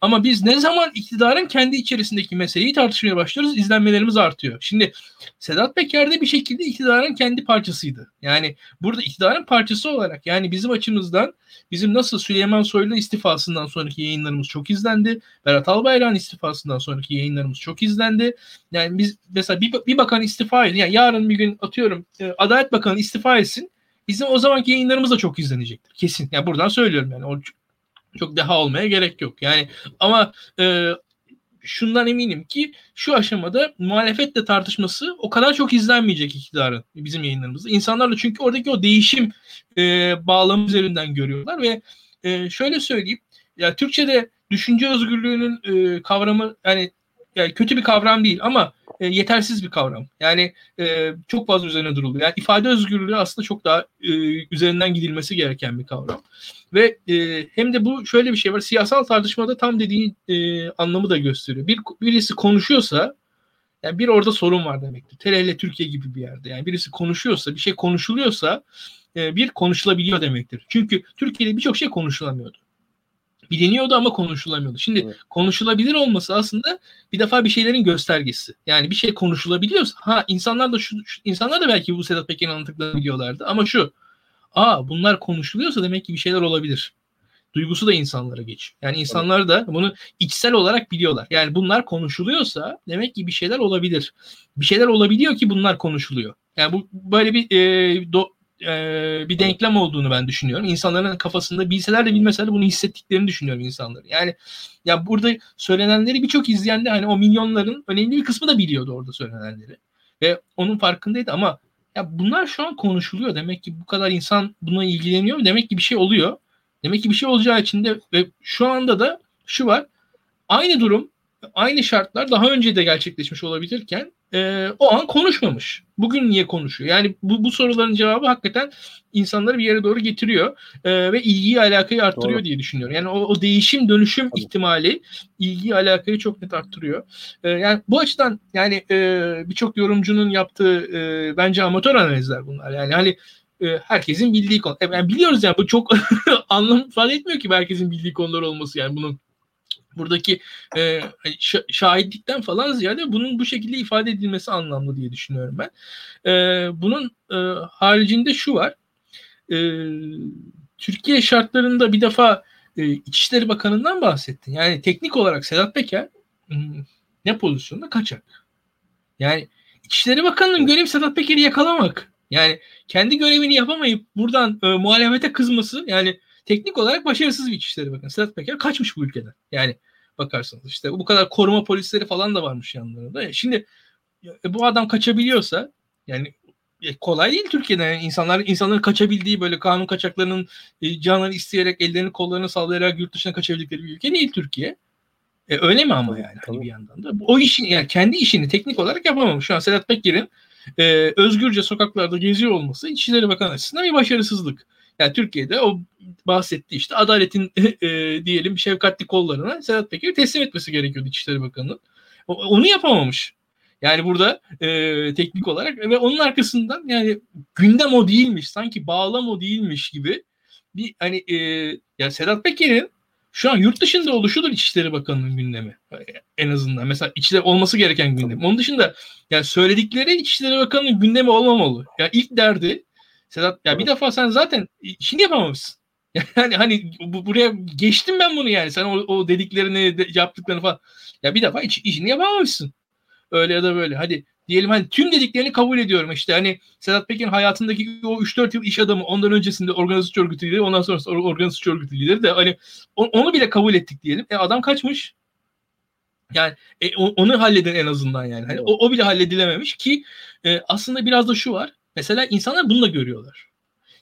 Ama biz ne zaman iktidarın kendi içerisindeki meseleyi tartışmaya başlıyoruz izlenmelerimiz artıyor. Şimdi Sedat Peker de bir şekilde iktidarın kendi parçasıydı. Yani burada iktidarın parçası olarak yani bizim açımızdan bizim nasıl Süleyman Soylu istifasından sonraki yayınlarımız çok izlendi. Berat Albayrak'ın istifasından sonraki yayınlarımız çok izlendi. Yani biz mesela bir, bir bakan istifa edin. Yani yarın bir gün atıyorum e, Adalet Bakanı istifa etsin. Bizim o zamanki yayınlarımız da çok izlenecektir. Kesin. Yani buradan söylüyorum yani. Çok daha olmaya gerek yok. Yani ama e, şundan eminim ki şu aşamada muhalefetle tartışması o kadar çok izlenmeyecek iktidarın bizim yayınlarımızda. İnsanlarla çünkü oradaki o değişim e, bağlamı üzerinden görüyorlar ve e, şöyle söyleyeyim ya Türkçe'de düşünce özgürlüğünün e, kavramı yani, yani kötü bir kavram değil ama e, yetersiz bir kavram. Yani e, çok fazla üzerine duruluyor. Yani ifade özgürlüğü aslında çok daha e, üzerinden gidilmesi gereken bir kavram. Ve e, hem de bu şöyle bir şey var. Siyasal tartışmada tam dediğin e, anlamı da gösteriyor. Bir birisi konuşuyorsa yani bir orada sorun var demektir. Hele Türkiye gibi bir yerde. Yani birisi konuşuyorsa, bir şey konuşuluyorsa e, bir konuşulabiliyor demektir. Çünkü Türkiye'de birçok şey konuşulamıyordu biliniyordu ama konuşulamıyordu. Şimdi evet. konuşulabilir olması aslında bir defa bir şeylerin göstergesi. Yani bir şey konuşulabiliyorsa ha insanlar da şu, şu insanlar da belki bu Sedat Peker'in anlattıklarını biliyorlardı ama şu aa bunlar konuşuluyorsa demek ki bir şeyler olabilir. Duygusu da insanlara geçiyor. Yani insanlar da bunu içsel olarak biliyorlar. Yani bunlar konuşuluyorsa demek ki bir şeyler olabilir. Bir şeyler olabiliyor ki bunlar konuşuluyor. Yani bu böyle bir e, do, e, bir denklem olduğunu ben düşünüyorum. İnsanların kafasında bilseler de bilmeseler de bunu hissettiklerini düşünüyorum insanların. Yani ya burada söylenenleri birçok izleyen de hani o milyonların önemli bir kısmı da biliyordu orada söylenenleri. Ve onun farkındaydı ama ya bunlar şu an konuşuluyor. Demek ki bu kadar insan buna ilgileniyor. Demek ki bir şey oluyor. Demek ki bir şey olacağı için de ve şu anda da şu var. Aynı durum, aynı şartlar daha önce de gerçekleşmiş olabilirken e, o an konuşmamış. Bugün niye konuşuyor? Yani bu, bu soruların cevabı hakikaten insanları bir yere doğru getiriyor e, ve ilgiyi alakayı arttırıyor doğru. diye düşünüyorum. Yani o, o değişim dönüşüm Tabii. ihtimali ilgiyi alakayı çok net arttırıyor. E, yani bu açıdan yani e, birçok yorumcunun yaptığı e, bence amatör analizler bunlar. Yani hani e, herkesin bildiği konu. E, yani biliyoruz yani bu çok *laughs* anlam ifade etmiyor ki herkesin bildiği konular olması yani bunun buradaki e, şahitlikten falan ziyade bunun bu şekilde ifade edilmesi anlamlı diye düşünüyorum ben. E, bunun e, haricinde şu var. E, Türkiye şartlarında bir defa e, İçişleri Bakanı'ndan bahsettin. Yani teknik olarak Sedat Peker hmm, ne pozisyonda kaçak. Yani İçişleri Bakanı'nın görevi Sedat Peker'i yakalamak. Yani kendi görevini yapamayıp buradan e, muhalefete kızması yani teknik olarak başarısız bir İçişleri Bakanı. Sedat Peker kaçmış bu ülkeden. Yani bakarsanız işte bu kadar koruma polisleri falan da varmış yanlarında. Şimdi e, bu adam kaçabiliyorsa yani e, kolay değil Türkiye'de. Yani insanlar insanların kaçabildiği böyle kanun kaçaklarının e, canlarını isteyerek ellerini kollarını sallayarak yurt dışına kaçabildikleri bir ülke değil Türkiye. E, öyle mi ama yani hani bir yandan da o işin yani kendi işini teknik olarak yapamamış. Şu an Sedat Peker'in e, özgürce sokaklarda geziyor olması İçişleri Bakanı açısından bir başarısızlık. Yani Türkiye'de o bahsetti işte adaletin *laughs* e, diyelim şefkatli kollarına Sedat Peker'i teslim etmesi gerekiyordu İçişleri Bakanı'nın. Onu yapamamış. Yani burada e, teknik olarak ve onun arkasından yani gündem o değilmiş sanki bağlam o değilmiş gibi bir hani e, yani Sedat Peker'in şu an yurt dışında oluşudur İçişleri Bakanı'nın gündemi. En azından. Mesela içinde olması gereken gündem. Onun dışında yani söyledikleri İçişleri Bakanı'nın gündemi olmamalı. Yani ilk derdi Sedat ya bir defa sen zaten işini yapamamışsın. *laughs* Yani hani bu, buraya geçtim ben bunu yani. Sen o, o dediklerini de, yaptıklarını falan. Ya bir defa iş, işini yapamamışsın. Öyle ya da böyle. Hadi diyelim hani tüm dediklerini kabul ediyorum işte hani Sedat Peker'in hayatındaki o 3-4 yıl iş adamı ondan öncesinde organizasyon örgütü lideri ondan sonra organizasyon örgütü lideri de hani onu bile kabul ettik diyelim. E adam kaçmış. Yani e, onu halledin en azından yani. Hani o, o bile halledilememiş ki e, aslında biraz da şu var. Mesela insanlar bunu da görüyorlar.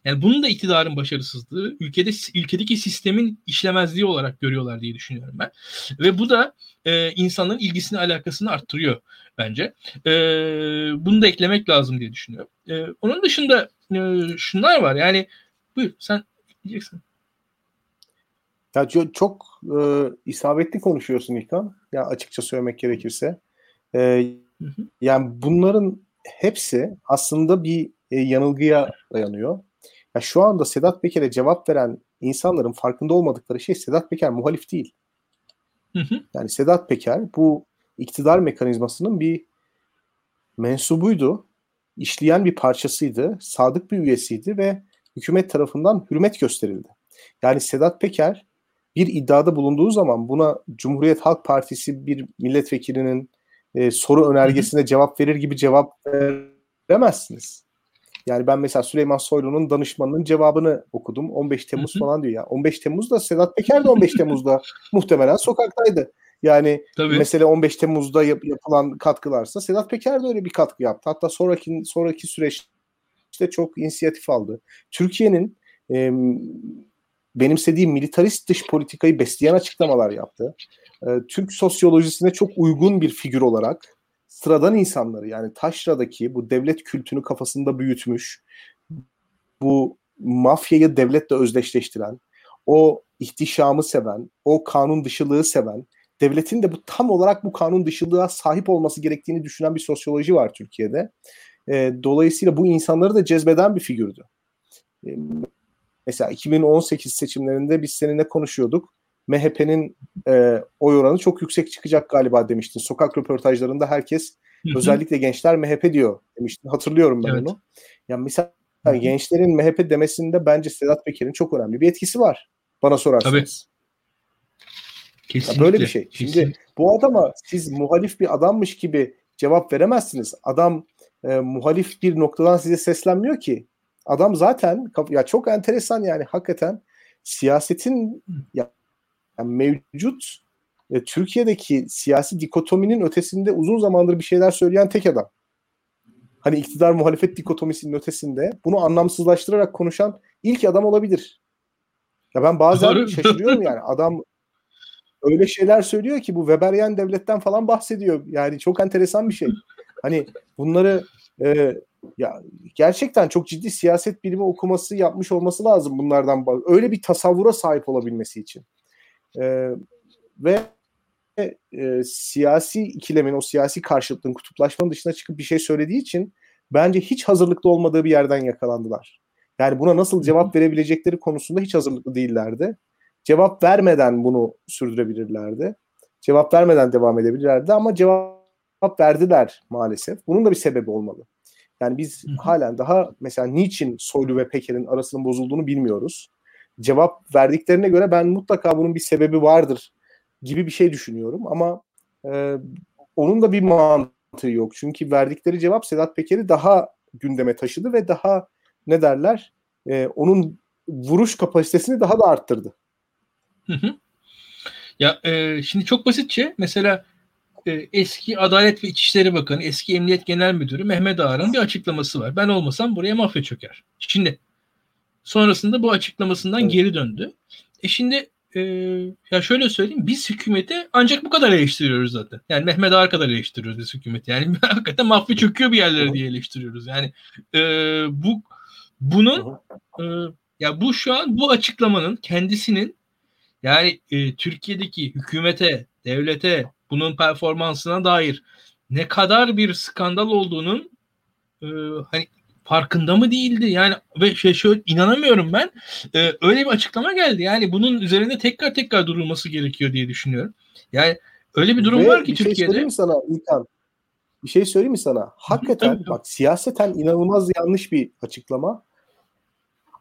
Yani bunun da iktidarın başarısızlığı, ülkede ülkedeki sistemin işlemezliği olarak görüyorlar diye düşünüyorum ben. Ve bu da e, insanların ilgisini alakasını arttırıyor bence. E, bunu da eklemek lazım diye düşünüyorum. E, onun dışında e, şunlar var. Yani buyur sen diyeceksin. Ya çok, çok e, isabetli konuşuyorsun İlkan. Ya açıkça söylemek gerekirse. E, hı hı. Yani bunların hepsi aslında bir e, yanılgıya dayanıyor. Ya şu anda Sedat Peker'e cevap veren insanların farkında olmadıkları şey Sedat Peker muhalif değil. Hı hı. Yani Sedat Peker bu iktidar mekanizmasının bir mensubuydu. işleyen bir parçasıydı. Sadık bir üyesiydi ve hükümet tarafından hürmet gösterildi. Yani Sedat Peker bir iddiada bulunduğu zaman buna Cumhuriyet Halk Partisi bir milletvekilinin e, soru önergesine cevap verir gibi cevap veremezsiniz. Yani ben mesela Süleyman Soylu'nun danışmanının cevabını okudum. 15 Temmuz falan diyor ya. 15 Temmuz'da Sedat Peker de 15 Temmuz'da *laughs* muhtemelen sokaktaydı. Yani Tabii. mesele 15 Temmuz'da yap, yapılan katkılarsa Sedat Peker de öyle bir katkı yaptı. Hatta sonraki sonraki süreçte çok inisiyatif aldı. Türkiye'nin e, benimsediği militarist dış politikayı besleyen açıklamalar yaptı. E, Türk sosyolojisine çok uygun bir figür olarak sıradan insanları yani taşradaki bu devlet kültünü kafasında büyütmüş, bu mafyayı devletle özdeşleştiren, o ihtişamı seven, o kanun dışılığı seven, devletin de bu tam olarak bu kanun dışılığa sahip olması gerektiğini düşünen bir sosyoloji var Türkiye'de. E, dolayısıyla bu insanları da cezbeden bir figürdü. E, mesela 2018 seçimlerinde biz seninle konuşuyorduk. MHP'nin e, oy oranı çok yüksek çıkacak galiba demiştin. Sokak röportajlarında herkes Hı-hı. özellikle gençler MHP diyor demiştin. Hatırlıyorum ben evet. onu. Yani mesela Hı-hı. gençlerin MHP demesinde bence Sedat Peker'in çok önemli bir etkisi var. Bana sorarsanız. Tabii. Kesinlikle. böyle bir şey. Şimdi Kesinlikle. bu adama siz muhalif bir adammış gibi cevap veremezsiniz. Adam e, muhalif bir noktadan size seslenmiyor ki. Adam zaten ya çok enteresan yani hakikaten siyasetin ya yani mevcut e, Türkiye'deki siyasi dikotominin ötesinde uzun zamandır bir şeyler söyleyen tek adam. Hani iktidar muhalefet dikotomisinin ötesinde bunu anlamsızlaştırarak konuşan ilk adam olabilir. Ya ben bazen Doğru. şaşırıyorum *laughs* yani adam öyle şeyler söylüyor ki bu Weberian devletten falan bahsediyor. Yani çok enteresan bir şey. Hani bunları e, ya gerçekten çok ciddi siyaset bilimi okuması yapmış olması lazım bunlardan. Öyle bir tasavvura sahip olabilmesi için. E, ve e, siyasi ikilemin, o siyasi karşıtlığın, kutuplaşmanın dışına çıkıp bir şey söylediği için bence hiç hazırlıklı olmadığı bir yerden yakalandılar. Yani buna nasıl cevap verebilecekleri konusunda hiç hazırlıklı değillerdi. Cevap vermeden bunu sürdürebilirlerdi. Cevap vermeden devam edebilirlerdi ama cevap verdiler maalesef. Bunun da bir sebebi olmalı. Yani biz halen daha mesela niçin Soylu ve Peker'in arasının bozulduğunu bilmiyoruz cevap verdiklerine göre ben mutlaka bunun bir sebebi vardır gibi bir şey düşünüyorum ama e, onun da bir mantığı yok. Çünkü verdikleri cevap Sedat Peker'i daha gündeme taşıdı ve daha ne derler e, onun vuruş kapasitesini daha da arttırdı. Hı hı. Ya e, şimdi çok basitçe mesela e, eski Adalet ve İçişleri Bakanı, eski Emniyet Genel Müdürü Mehmet Ağar'ın bir açıklaması var. Ben olmasam buraya mafya çöker. Şimdi Sonrasında bu açıklamasından geri döndü. E şimdi e, ya şöyle söyleyeyim biz hükümeti ancak bu kadar eleştiriyoruz zaten. Yani Mehmet Ağar kadar eleştiriyoruz biz hükümeti. Yani *laughs* hakikaten mafya çöküyor bir yerlere diye eleştiriyoruz. Yani e, bu bunun e, ya bu şu an bu açıklamanın kendisinin yani e, Türkiye'deki hükümete, devlete, bunun performansına dair ne kadar bir skandal olduğunun e, hani farkında mı değildi? Yani ve şey şöyle inanamıyorum ben. Ee, öyle bir açıklama geldi. Yani bunun üzerinde tekrar tekrar durulması gerekiyor diye düşünüyorum. Yani öyle bir durum ve var ki bir Türkiye'de. Bir şey söyleyeyim sana İlkan? Bir şey söyleyeyim mi sana? Hakikaten bak siyaseten inanılmaz yanlış bir açıklama.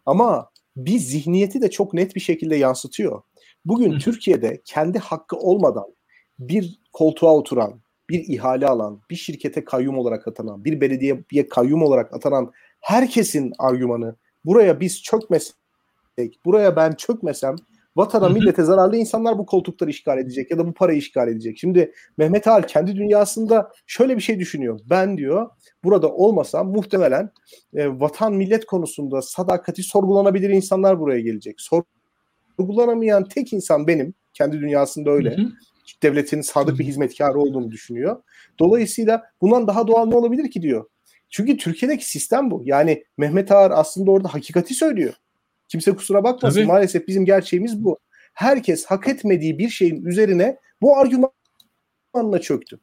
Ama bir zihniyeti de çok net bir şekilde yansıtıyor. Bugün Hı. Türkiye'de kendi hakkı olmadan bir koltuğa oturan, bir ihale alan, bir şirkete kayyum olarak atanan, bir belediyeye kayyum olarak atanan herkesin argümanı buraya biz çökmesek, buraya ben çökmesem vatana millete zararlı insanlar bu koltukları işgal edecek ya da bu parayı işgal edecek. Şimdi Mehmet Ağar kendi dünyasında şöyle bir şey düşünüyor. Ben diyor burada olmasam muhtemelen e, vatan millet konusunda sadakati sorgulanabilir insanlar buraya gelecek. Sorgulanamayan tek insan benim. Kendi dünyasında öyle. Hı hı. Devletin sadık bir hizmetkarı olduğunu düşünüyor. Dolayısıyla bundan daha doğal ne olabilir ki diyor. Çünkü Türkiye'deki sistem bu. Yani Mehmet Ağar aslında orada hakikati söylüyor. Kimse kusura bakmasın. Tabii. Maalesef bizim gerçeğimiz bu. Herkes hak etmediği bir şeyin üzerine bu argümanla çöktü.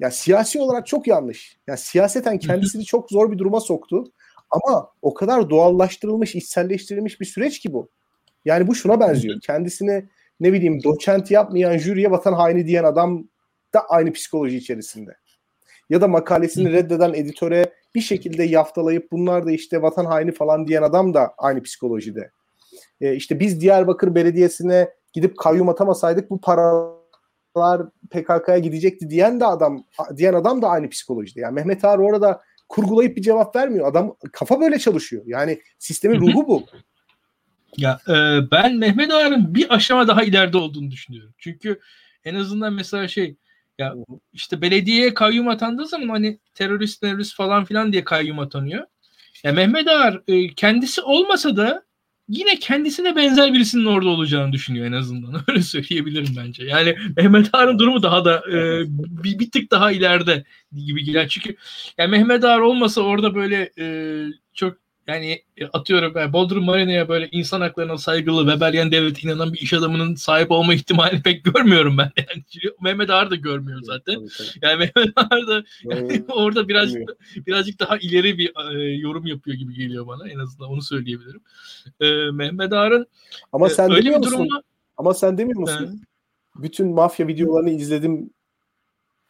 Ya siyasi olarak çok yanlış. Ya siyaseten kendisini çok zor bir duruma soktu. Ama o kadar doğallaştırılmış, içselleştirilmiş bir süreç ki bu. Yani bu şuna benziyor. Kendisini ne bileyim doçent yapmayan jüriye vatan haini diyen adam da aynı psikoloji içerisinde. Ya da makalesini reddeden editöre bir şekilde yaftalayıp bunlar da işte vatan haini falan diyen adam da aynı psikolojide. E, işte biz Diyarbakır Belediyesi'ne gidip kayyum atamasaydık bu paralar PKK'ya gidecekti diyen de adam diyen adam da aynı psikolojide. Yani Mehmet Ağar orada kurgulayıp bir cevap vermiyor. Adam kafa böyle çalışıyor. Yani sistemin ruhu bu. Ya e, ben Mehmet Ağar'ın bir aşama daha ileride olduğunu düşünüyorum. Çünkü en azından mesela şey ya işte belediyeye kayyum atandığı zaman hani terörist terörist falan filan diye kayyum atanıyor. Ya Mehmet Ağar e, kendisi olmasa da yine kendisine benzer birisinin orada olacağını düşünüyor en azından. *laughs* Öyle söyleyebilirim bence. Yani Mehmet Ağar'ın durumu daha da e, bir, bir tık daha ileride gibi gelen. Çünkü yani Mehmet Ağar olmasa orada böyle e, çok yani e, atıyorum ben Bodrum Marina'ya böyle insan haklarına saygılı Weberian devlete inanan bir iş adamının sahip olma *laughs* ihtimali pek görmüyorum ben. Yani Mehmet Ağar da görmüyor zaten. Tabii, tabii. Yani Mehmet *laughs* Ağar da yani *laughs* orada birazcık birazcık daha ileri bir e, yorum yapıyor gibi geliyor bana. En azından onu söyleyebilirim. E, Mehmet Ağar'ın Ama e, sen öyle demiyor bir musun? Durumda, Ama sen demiyor musun? Yani, Bütün mafya videolarını izledim.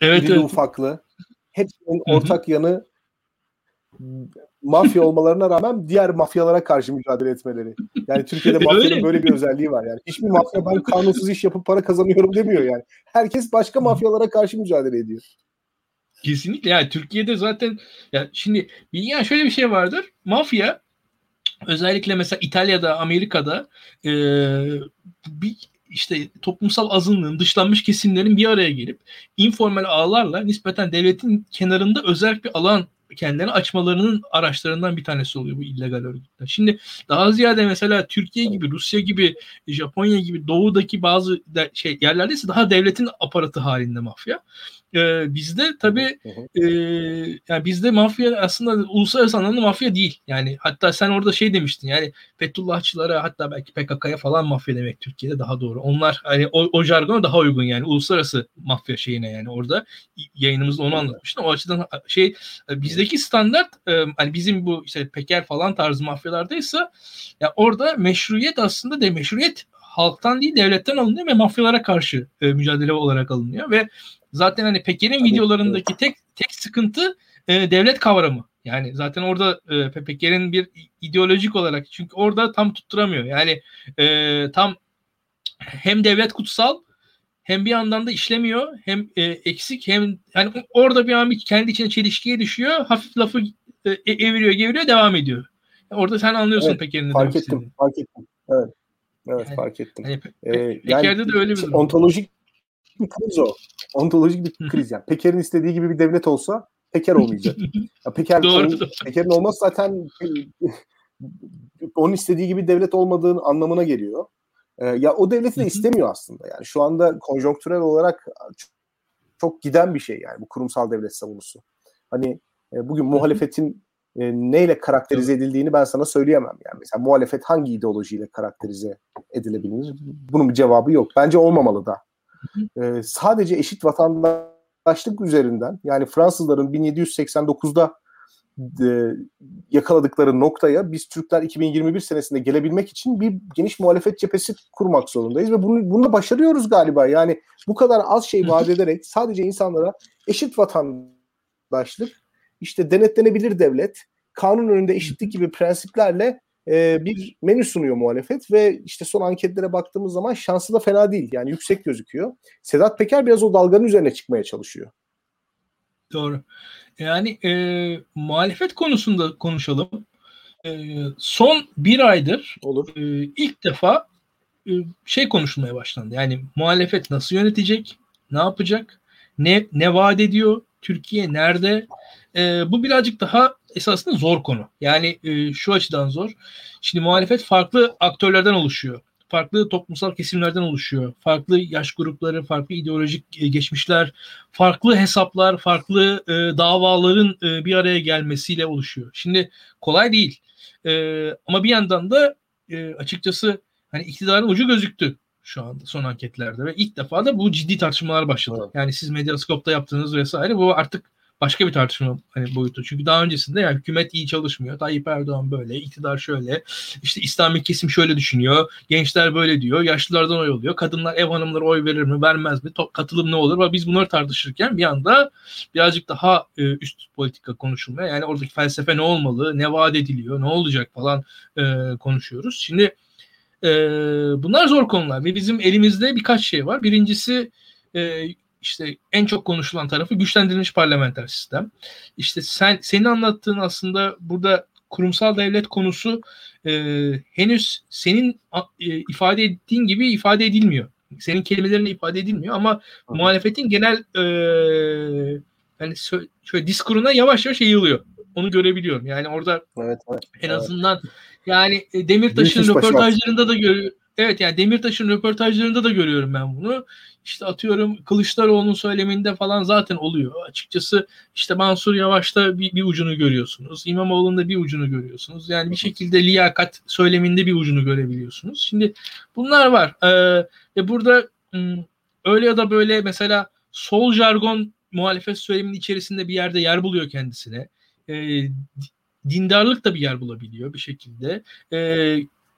Evet, evet. ufaklı. Hepsinin ortak yanı mafya olmalarına rağmen diğer mafyalara karşı mücadele etmeleri. Yani Türkiye'de *laughs* mafyanın böyle bir özelliği var yani. Hiçbir mafya ben kanunsuz iş yapıp para kazanıyorum demiyor yani. Herkes başka mafyalara karşı mücadele ediyor. Kesinlikle yani Türkiye'de zaten ya şimdi yani şöyle bir şey vardır. Mafya özellikle mesela İtalya'da, Amerika'da e, bir işte toplumsal azınlığın, dışlanmış kesimlerin bir araya gelip informal ağlarla nispeten devletin kenarında özel bir alan kendilerini açmalarının araçlarından bir tanesi oluyor bu illegal örgütler. Şimdi daha ziyade mesela Türkiye gibi, Rusya gibi, Japonya gibi doğudaki bazı de, şey yerlerde ise daha devletin aparatı halinde mafya. Ee, bizde tabii e, yani bizde mafya aslında uluslararası anlamda mafya değil. Yani hatta sen orada şey demiştin yani Fethullahçılara hatta belki PKK'ya falan mafya demek Türkiye'de daha doğru. Onlar hani o, o jargona daha uygun yani uluslararası mafya şeyine yani orada yayınımızda onu anlatmıştım. O açıdan şey bizdeki standart e, hani bizim bu işte Peker falan tarzı mafyalardaysa ya orada meşruiyet aslında de meşruiyet halktan değil devletten alınıyor ve mafyalara karşı e, mücadele olarak alınıyor ve Zaten hani Peker'in videolarındaki tek tek sıkıntı e, devlet kavramı. Yani zaten orada e, Peker'in bir ideolojik olarak çünkü orada tam tutturamıyor. Yani e, tam hem devlet kutsal hem bir yandan da işlemiyor hem e, eksik hem yani orada bir an bir kendi içine çelişkiye düşüyor. Hafif lafı e, eviriyor, geviriyor, devam ediyor. Orada sen anlıyorsun evet, Peker'in fark ettim, fark ettim. Evet. Evet yani, fark ettim. Hani, ee, Peker'de yani, de öyle bir durum. Ontolojik bir kriz o. Ontolojik bir kriz yani. Peker'in istediği gibi bir devlet olsa Peker olmayacak. ya Peker, *laughs* Doğru. Peker'in olması zaten onun istediği gibi devlet olmadığını anlamına geliyor. Ee, ya o devleti de istemiyor aslında. Yani şu anda konjonktürel olarak çok, çok giden bir şey yani bu kurumsal devlet savunusu. Hani e, bugün muhalefetin e, neyle karakterize edildiğini ben sana söyleyemem. Yani mesela muhalefet hangi ideolojiyle karakterize edilebilir? Bunun bir cevabı yok. Bence olmamalı da e, sadece eşit vatandaşlık üzerinden yani Fransızların 1789'da e, yakaladıkları noktaya biz Türkler 2021 senesinde gelebilmek için bir geniş muhalefet cephesi kurmak zorundayız ve bunu, bunu da başarıyoruz galiba. Yani bu kadar az şey vaat *laughs* ederek sadece insanlara eşit vatandaşlık, işte denetlenebilir devlet, kanun önünde eşitlik gibi prensiplerle e, bir menü sunuyor muhalefet ve işte son anketlere baktığımız zaman şansı da fena değil. Yani yüksek gözüküyor. Sedat Peker biraz o dalganın üzerine çıkmaya çalışıyor. Doğru. Yani e, muhalefet konusunda konuşalım. E, son bir aydır Olur. E, ilk defa e, şey konuşulmaya başlandı. Yani muhalefet nasıl yönetecek, ne yapacak, ne ne vaat ediyor, Türkiye nerede? E, bu birazcık daha esasında zor konu. Yani e, şu açıdan zor. Şimdi muhalefet farklı aktörlerden oluşuyor. Farklı toplumsal kesimlerden oluşuyor. Farklı yaş grupları, farklı ideolojik e, geçmişler, farklı hesaplar, farklı e, davaların e, bir araya gelmesiyle oluşuyor. Şimdi kolay değil. E, ama bir yandan da e, açıkçası hani iktidarın ucu gözüktü şu anda son anketlerde ve ilk defa da bu ciddi tartışmalar başladı. Evet. Yani siz Medyascope'da yaptığınız vesaire bu artık başka bir tartışma hani boyutu. Çünkü daha öncesinde yani hükümet iyi çalışmıyor. Tayyip Erdoğan böyle, iktidar şöyle, işte İslami kesim şöyle düşünüyor, gençler böyle diyor, yaşlılardan oy oluyor, kadınlar ev hanımları oy verir mi, vermez mi, katılım ne olur? Ve biz bunları tartışırken bir anda birazcık daha e, üst politika konuşulmaya, yani oradaki felsefe ne olmalı, ne vaat ediliyor, ne olacak falan e, konuşuyoruz. Şimdi e, bunlar zor konular ve bizim elimizde birkaç şey var. Birincisi e, işte en çok konuşulan tarafı güçlendirilmiş parlamenter sistem. İşte sen senin anlattığın aslında burada kurumsal devlet konusu e, henüz senin e, ifade ettiğin gibi ifade edilmiyor. Senin kelimelerine ifade edilmiyor ama Hı. muhalefetin genel e, yani şöyle diskuruna yavaş yavaş yayılıyor. Onu görebiliyorum. Yani orada evet, evet, en azından evet. yani e, Demirtaş'ın röportajlarında da görüyor. Evet yani Demirtaş'ın röportajlarında da görüyorum ben bunu. İşte atıyorum Kılıçdaroğlu'nun söyleminde falan zaten oluyor. Açıkçası işte Mansur Yavaş'ta bir, bir ucunu görüyorsunuz. İmamoğlu'nda bir ucunu görüyorsunuz. Yani bir şekilde liyakat söyleminde bir ucunu görebiliyorsunuz. Şimdi bunlar var. Ee, ve burada öyle ya da böyle mesela sol jargon muhalefet söyleminin içerisinde bir yerde yer buluyor kendisine. E, dindarlık da bir yer bulabiliyor bir şekilde. E,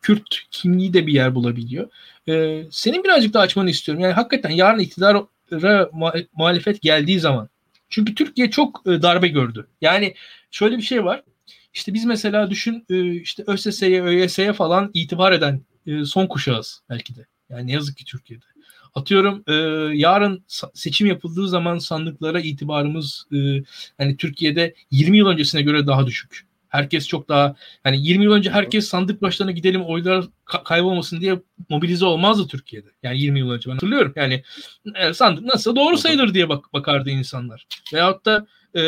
Kürt kimliği de bir yer bulabiliyor. E, senin birazcık daha açmanı istiyorum. Yani hakikaten yarın iktidara muhalefet geldiği zaman çünkü Türkiye çok e, darbe gördü. Yani şöyle bir şey var. İşte biz mesela düşün e, işte ÖSS'ye, ÖYS'ye falan itibar eden e, son kuşağız belki de. Yani ne yazık ki Türkiye'de. Atıyorum e, yarın seçim yapıldığı zaman sandıklara itibarımız e, hani Türkiye'de 20 yıl öncesine göre daha düşük. Herkes çok daha hani 20 yıl önce herkes sandık başlarına gidelim oylar ka- kaybolmasın diye mobilize olmazdı Türkiye'de. Yani 20 yıl önce ben hatırlıyorum. Yani e, sandık nasıl doğru sayılır diye bak bakardı insanlar. Veyahut da e,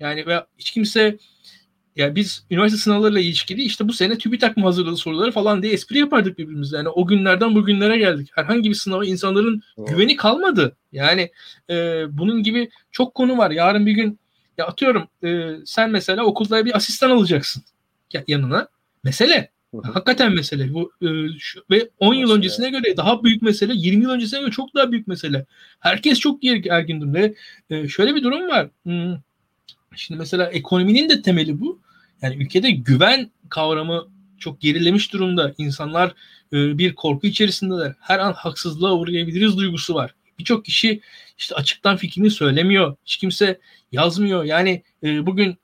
yani veya hiç kimse yani biz üniversite sınavlarıyla ilişkili işte bu sene TÜBİTAK mı hazırladı soruları falan diye espri yapardık birbirimize. Yani o günlerden bugünlere geldik. Herhangi bir sınava insanların güveni kalmadı. Yani e, bunun gibi çok konu var. Yarın bir gün ya atıyorum e, sen mesela okulda bir asistan alacaksın yanına. Mesele. Hakikaten mesele. Bu e, şu, ve 10 yıl öncesine göre daha büyük mesele, 20 yıl öncesine göre çok daha büyük mesele. Herkes çok gergin durumda. E, şöyle bir durum var. Hmm. Şimdi mesela ekonominin de temeli bu. Yani ülkede güven kavramı çok gerilemiş durumda. İnsanlar e, bir korku içerisindeler. Her an haksızlığa uğrayabiliriz duygusu var. Birçok kişi işte açıktan fikrini söylemiyor. Hiç kimse yazmıyor. Yani e, bugün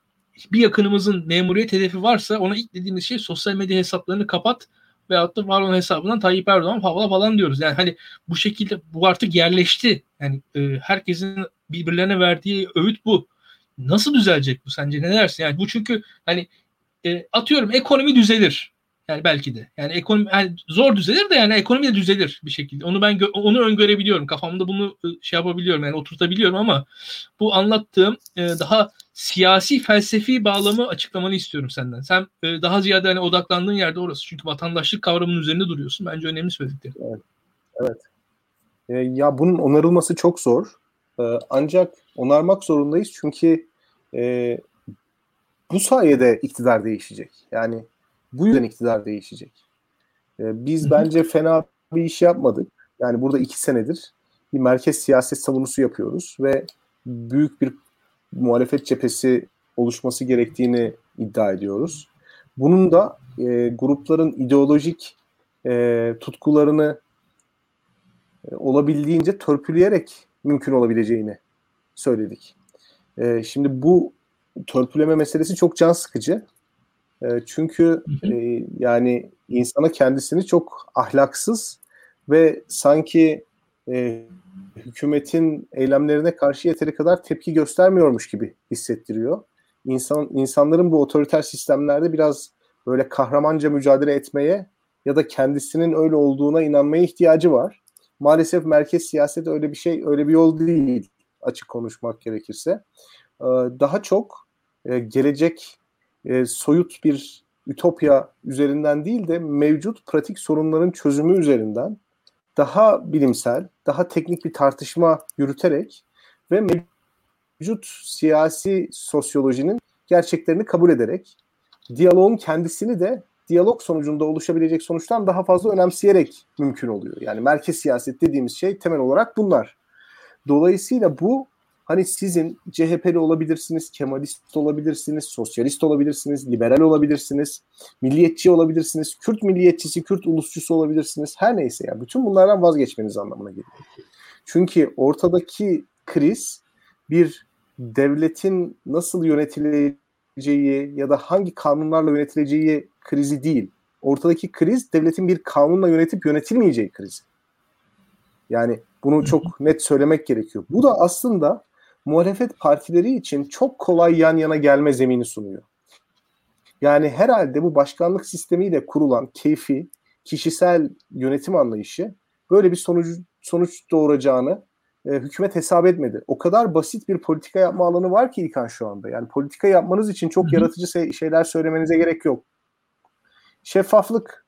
bir yakınımızın memuriyet hedefi varsa ona ilk dediğimiz şey sosyal medya hesaplarını kapat veyahut da var olan hesabından Tayyip Erdoğan falan falan diyoruz. Yani hani bu şekilde bu artık yerleşti. Yani e, herkesin birbirlerine verdiği öğüt bu. Nasıl düzelecek bu sence ne dersin? Yani bu çünkü hani e, atıyorum ekonomi düzelir. Yani belki de. Yani ekonomi yani zor düzelir de yani ekonomi de düzelir bir şekilde. Onu ben onu öngörebiliyorum. Kafamda bunu e, şey yapabiliyorum. Yani oturtabiliyorum ama bu anlattığım e, daha siyasi felsefi bağlamı açıklamanı istiyorum senden. Sen e, daha ziyade hani odaklandığın yerde orası. Çünkü vatandaşlık kavramının üzerinde duruyorsun. Bence önemli söylediklerin. Evet. evet. E, ya bunun onarılması çok zor. E, ancak onarmak zorundayız çünkü e, bu sayede iktidar değişecek. Yani bu yüzden iktidar değişecek. E, biz Hı-hı. bence fena bir iş yapmadık. Yani burada iki senedir bir merkez siyaset savunusu yapıyoruz ve büyük bir muhalefet cephesi oluşması gerektiğini iddia ediyoruz. Bunun da e, grupların ideolojik e, tutkularını e, olabildiğince törpüleyerek mümkün olabileceğini söyledik. E, şimdi bu törpüleme meselesi çok can sıkıcı. E, çünkü e, yani insana kendisini çok ahlaksız ve sanki e, hükümetin eylemlerine karşı yeteri kadar tepki göstermiyormuş gibi hissettiriyor. İnsan insanların bu otoriter sistemlerde biraz böyle kahramanca mücadele etmeye ya da kendisinin öyle olduğuna inanmaya ihtiyacı var. Maalesef merkez siyaset öyle bir şey, öyle bir yol değil açık konuşmak gerekirse. Daha çok gelecek e, soyut bir ütopya üzerinden değil de mevcut pratik sorunların çözümü üzerinden daha bilimsel, daha teknik bir tartışma yürüterek ve mevcut siyasi sosyolojinin gerçeklerini kabul ederek diyaloğun kendisini de diyalog sonucunda oluşabilecek sonuçtan daha fazla önemseyerek mümkün oluyor. Yani merkez siyaset dediğimiz şey temel olarak bunlar. Dolayısıyla bu hani sizin CHP'li olabilirsiniz, Kemalist olabilirsiniz, sosyalist olabilirsiniz, liberal olabilirsiniz, milliyetçi olabilirsiniz, Kürt milliyetçisi, Kürt ulusçusu olabilirsiniz. Her neyse yani bütün bunlardan vazgeçmeniz anlamına geliyor. Çünkü ortadaki kriz bir devletin nasıl yönetileceği ya da hangi kanunlarla yönetileceği krizi değil. Ortadaki kriz devletin bir kanunla yönetip yönetilmeyeceği krizi. Yani bunu çok net söylemek gerekiyor. Bu da aslında muhalefet partileri için çok kolay yan yana gelme zemini sunuyor. Yani herhalde bu başkanlık sistemiyle kurulan keyfi, kişisel yönetim anlayışı böyle bir sonuç sonuç doğuracağını e, hükümet hesap etmedi. O kadar basit bir politika yapma alanı var ki İlkan şu anda. Yani politika yapmanız için çok yaratıcı şeyler söylemenize gerek yok. Şeffaflık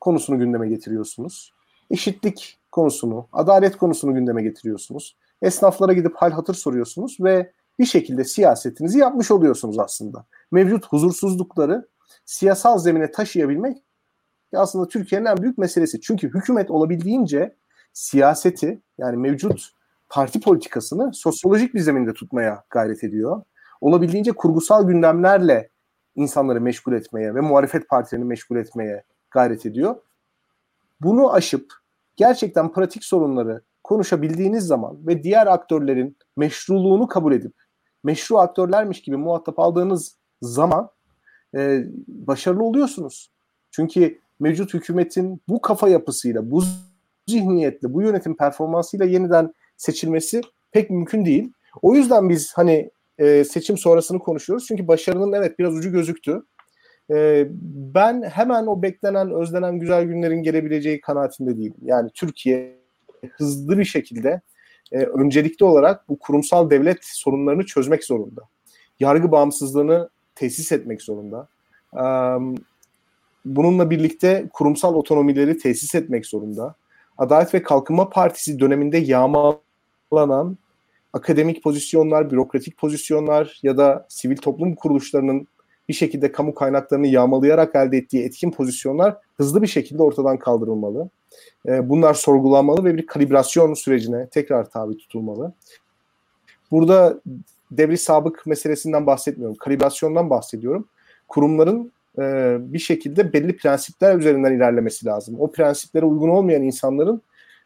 konusunu gündeme getiriyorsunuz. Eşitlik konusunu, adalet konusunu gündeme getiriyorsunuz. Esnaflara gidip hal hatır soruyorsunuz ve bir şekilde siyasetinizi yapmış oluyorsunuz aslında. Mevcut huzursuzlukları siyasal zemine taşıyabilmek aslında Türkiye'nin en büyük meselesi. Çünkü hükümet olabildiğince siyaseti yani mevcut parti politikasını sosyolojik bir zeminde tutmaya gayret ediyor. Olabildiğince kurgusal gündemlerle insanları meşgul etmeye ve muhalefet partilerini meşgul etmeye gayret ediyor. Bunu aşıp gerçekten pratik sorunları konuşabildiğiniz zaman ve diğer aktörlerin meşruluğunu kabul edip meşru aktörlermiş gibi muhatap aldığınız zaman e, başarılı oluyorsunuz. Çünkü mevcut hükümetin bu kafa yapısıyla, bu zihniyetle, bu yönetim performansıyla yeniden seçilmesi pek mümkün değil. O yüzden biz hani e, seçim sonrasını konuşuyoruz. Çünkü başarının evet biraz ucu gözüktü. E, ben hemen o beklenen, özlenen güzel günlerin gelebileceği kanaatinde değilim. Yani Türkiye hızlı bir şekilde e, öncelikli olarak bu kurumsal devlet sorunlarını çözmek zorunda. Yargı bağımsızlığını tesis etmek zorunda. E, bununla birlikte kurumsal otonomileri tesis etmek zorunda. Adalet ve Kalkınma Partisi döneminde yağmalanan akademik pozisyonlar, bürokratik pozisyonlar ya da sivil toplum kuruluşlarının bir şekilde kamu kaynaklarını yağmalayarak elde ettiği etkin pozisyonlar hızlı bir şekilde ortadan kaldırılmalı. Ee, bunlar sorgulanmalı ve bir kalibrasyon sürecine tekrar tabi tutulmalı. Burada devri sabık meselesinden bahsetmiyorum. Kalibrasyondan bahsediyorum. Kurumların e, bir şekilde belli prensipler üzerinden ilerlemesi lazım. O prensiplere uygun olmayan insanların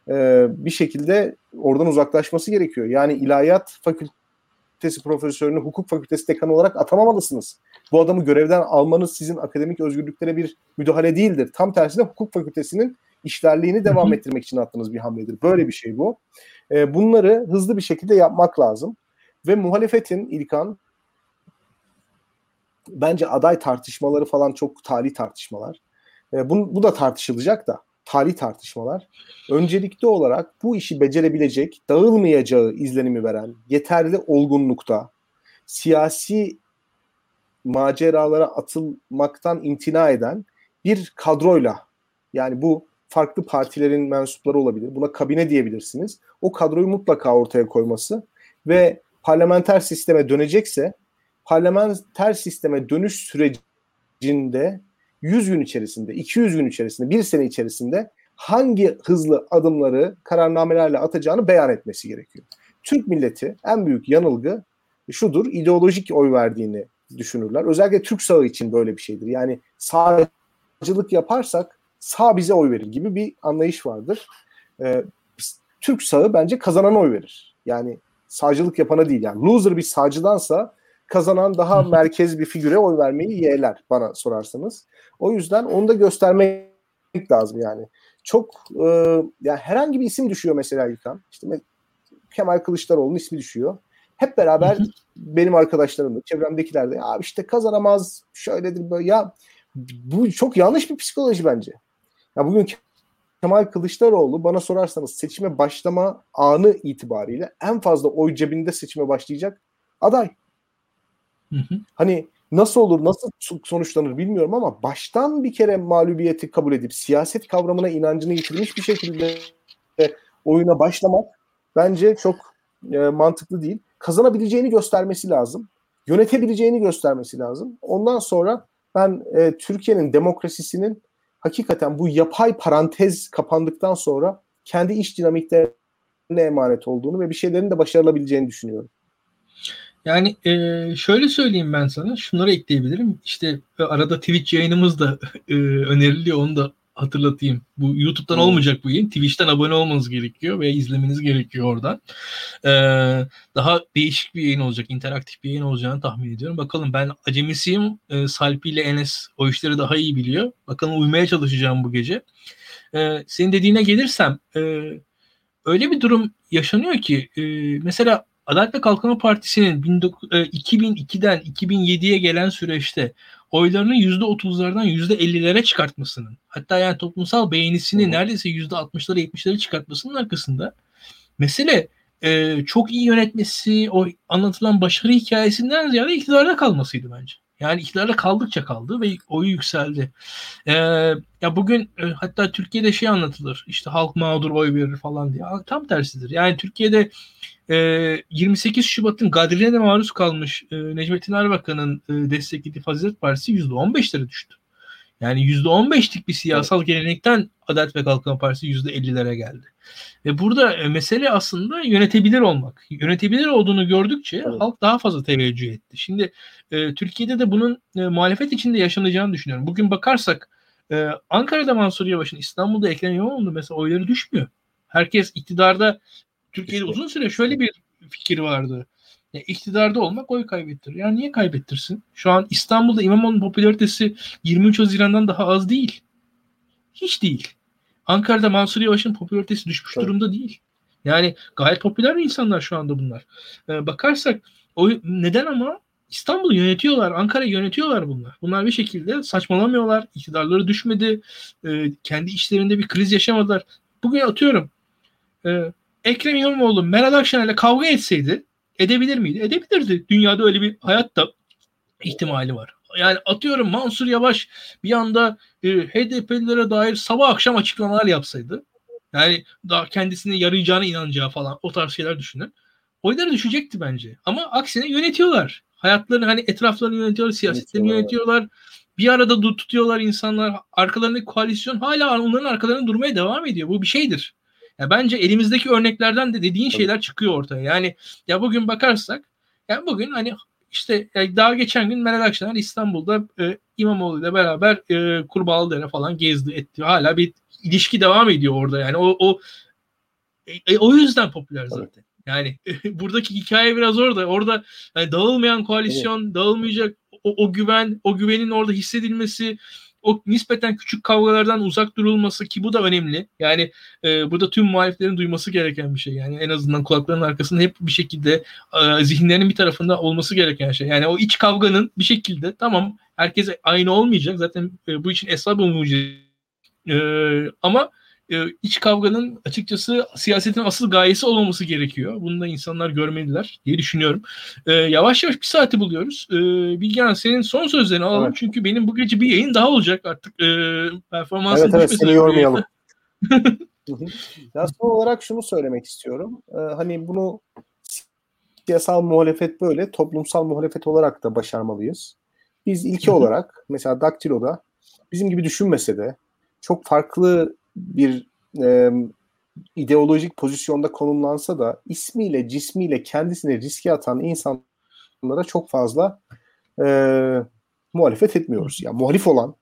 e, bir şekilde oradan uzaklaşması gerekiyor. Yani ilahiyat fakültesi profesörünü hukuk fakültesi dekanı olarak atamamalısınız. Bu adamı görevden almanız sizin akademik özgürlüklere bir müdahale değildir. Tam tersine hukuk fakültesinin işlerliğini devam Hı-hı. ettirmek için attığınız bir hamledir. Böyle bir şey bu. E, bunları hızlı bir şekilde yapmak lazım. Ve muhalefetin İlkan bence aday tartışmaları falan çok tali tartışmalar. E, bu, bu da tartışılacak da tali tartışmalar. Öncelikli olarak bu işi becerebilecek, dağılmayacağı izlenimi veren, yeterli olgunlukta, siyasi maceralara atılmaktan imtina eden bir kadroyla yani bu farklı partilerin mensupları olabilir. Buna kabine diyebilirsiniz. O kadroyu mutlaka ortaya koyması ve parlamenter sisteme dönecekse parlamenter sisteme dönüş sürecinde 100 gün içerisinde, 200 gün içerisinde, bir sene içerisinde hangi hızlı adımları kararnamelerle atacağını beyan etmesi gerekiyor. Türk milleti en büyük yanılgı şudur, ideolojik oy verdiğini düşünürler. Özellikle Türk sağı için böyle bir şeydir. Yani sağcılık yaparsak sağ bize oy verir gibi bir anlayış vardır. Ee, Türk sağı bence kazanana oy verir. Yani sağcılık yapana değil. Yani loser bir sağcıdansa kazanan daha *laughs* merkez bir figüre oy vermeyi yeğler bana sorarsanız. O yüzden onu da göstermek lazım yani. Çok e, yani herhangi bir isim düşüyor mesela İlkan. İşte Kemal Kılıçdaroğlu'nun ismi düşüyor. Hep beraber benim arkadaşlarım da çevremdekiler de ya işte kazanamaz şöyledir böyle ya bu çok yanlış bir psikoloji bence. Ya bugün Kemal Kılıçdaroğlu bana sorarsanız seçime başlama anı itibariyle en fazla oy cebinde seçime başlayacak aday. Hı hı. Hani nasıl olur, nasıl sonuçlanır bilmiyorum ama baştan bir kere mağlubiyeti kabul edip siyaset kavramına inancını yitirmiş bir şekilde oyuna başlamak bence çok e, mantıklı değil. Kazanabileceğini göstermesi lazım. Yönetebileceğini göstermesi lazım. Ondan sonra ben e, Türkiye'nin demokrasisinin hakikaten bu yapay parantez kapandıktan sonra kendi iş dinamiklerine emanet olduğunu ve bir şeylerin de başarılabileceğini düşünüyorum. Yani e, şöyle söyleyeyim ben sana, şunları ekleyebilirim. İşte e, arada Twitch yayınımız da *laughs* e, öneriliyor, onu da hatırlatayım. Bu YouTube'dan hmm. olmayacak bu yayın. Twitch'ten abone olmanız gerekiyor ve izlemeniz gerekiyor oradan. Ee, daha değişik bir yayın olacak, interaktif bir yayın olacağını tahmin ediyorum. Bakalım ben acemisiyim. Ee, Salpi ile Enes o işleri daha iyi biliyor. Bakalım uymaya çalışacağım bu gece. Ee, senin dediğine gelirsem e, öyle bir durum yaşanıyor ki e, mesela Adalet ve Kalkınma Partisi'nin 2002'den 2007'ye gelen süreçte oylarını %30'lardan %50'lere çıkartmasının hatta yani toplumsal beğenisini neredeyse %60'lara 70'lere çıkartmasının arkasında mesele e, çok iyi yönetmesi, o anlatılan başarı hikayesinden ziyade iktidarda kalmasıydı bence. Yani iktidarda kaldıkça kaldı ve oyu yükseldi. Ee, ya bugün e, hatta Türkiye'de şey anlatılır. İşte halk mağdur oy verir falan diye. Tam tersidir. Yani Türkiye'de e, 28 Şubat'ın gadrine de maruz kalmış e, Necmettin Erbakan'ın e, desteklediği Fazilet Partisi %15'lere düştü. Yani %15'lik bir siyasal evet. gelenekten Adalet ve Kalkınma Partisi %50'lere geldi. Ve burada e, mesele aslında yönetebilir olmak. Yönetebilir olduğunu gördükçe evet. halk daha fazla teveccüh etti. Şimdi e, Türkiye'de de bunun e, muhalefet içinde yaşanacağını düşünüyorum. Bugün bakarsak e, Ankara'da Mansur Yavaş'ın İstanbul'da Ekrem İmamoğlu mesela oyları düşmüyor. Herkes iktidarda Türkiye'de uzun süre şöyle bir fikir vardı. Ya, iktidarda olmak oy kaybettirir. Yani niye kaybettirsin? Şu an İstanbul'da İmamoğlu'nun popülaritesi 23 Haziran'dan daha az değil. Hiç değil. Ankara'da Mansur Yavaş'ın popülaritesi düşmüş evet. durumda değil. Yani gayet popüler insanlar şu anda bunlar. Ee, bakarsak o neden ama İstanbul'u yönetiyorlar, Ankara'yı yönetiyorlar bunlar. Bunlar bir şekilde saçmalamıyorlar. İktidarları düşmedi. Ee, kendi işlerinde bir kriz yaşamadılar. Bugün atıyorum e, Ekrem İmamoğlu Meral Akşener'le kavga etseydi edebilir miydi? Edebilirdi. Dünyada öyle bir hayatta ihtimali var. Yani atıyorum Mansur Yavaş bir anda e, HDP'lilere dair sabah akşam açıklamalar yapsaydı yani daha kendisine yarayacağına inanacağı falan o tarz şeyler düşünün. Oyları düşecekti bence. Ama aksine yönetiyorlar. Hayatlarını hani etraflarını yönetiyorlar, siyasetlerini yönetiyorlar. Bir arada tutuyorlar insanlar. Arkalarındaki koalisyon hala onların arkalarında durmaya devam ediyor. Bu bir şeydir. Ya bence elimizdeki örneklerden de dediğin şeyler çıkıyor ortaya. Yani ya bugün bakarsak yani bugün hani işte yani daha geçen gün Meral Akşener İstanbul'da e, İmamoğlu ile beraber e, Kurbağalıdere falan gezdi etti. Hala bir ilişki devam ediyor orada yani. O o e, e o yüzden popüler zaten. Yani *laughs* buradaki hikaye biraz orada. Orada yani dağılmayan koalisyon, evet. dağılmayacak o, o güven, o güvenin orada hissedilmesi, o nispeten küçük kavgalardan uzak durulması ki bu da önemli. Yani e, burada tüm muhaliflerin duyması gereken bir şey. Yani en azından kulaklarının arkasında hep bir şekilde e, zihinlerinin bir tarafında olması gereken şey. Yani o iç kavganın bir şekilde tamam herkes aynı olmayacak. Zaten e, bu için hesabı mucize. E, ama e, iç kavganın açıkçası siyasetin asıl gayesi olmaması gerekiyor. Bunu da insanlar görmeliler diye düşünüyorum. E, yavaş yavaş bir saati buluyoruz. E, Bilgehan senin son sözlerini alalım. Evet. Çünkü benim bu gece bir yayın daha olacak artık. E, performansın evet, evet, seni yormayalım. *laughs* ya son olarak şunu söylemek istiyorum. Ee, hani bunu siyasal muhalefet böyle, toplumsal muhalefet olarak da başarmalıyız. Biz ilki olarak mesela Daktilo'da bizim gibi düşünmese de çok farklı bir e, ideolojik pozisyonda konumlansa da ismiyle cismiyle kendisini riske atan insanlara çok fazla e, muhalefet etmiyoruz. Yani muhalif olan,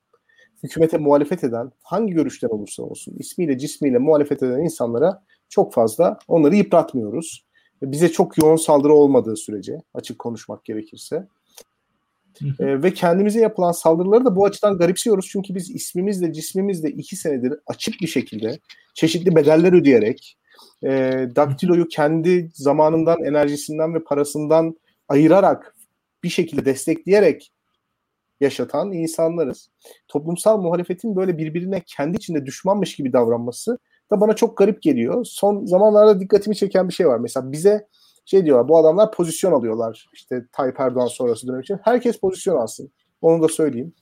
hükümete muhalefet eden, hangi görüşten olursa olsun ismiyle cismiyle muhalefet eden insanlara çok fazla onları yıpratmıyoruz. bize çok yoğun saldırı olmadığı sürece açık konuşmak gerekirse e, ve kendimize yapılan saldırıları da bu açıdan garipsiyoruz. Çünkü biz ismimizle cismimizle iki senedir açık bir şekilde çeşitli bedeller ödeyerek e, Daktilo'yu kendi zamanından, enerjisinden ve parasından ayırarak bir şekilde destekleyerek yaşatan insanlarız. Toplumsal muhalefetin böyle birbirine kendi içinde düşmanmış gibi davranması da bana çok garip geliyor. Son zamanlarda dikkatimi çeken bir şey var. Mesela bize şey diyorlar bu adamlar pozisyon alıyorlar. İşte Tayyip Erdoğan sonrası dönem için. Herkes pozisyon alsın. Onu da söyleyeyim.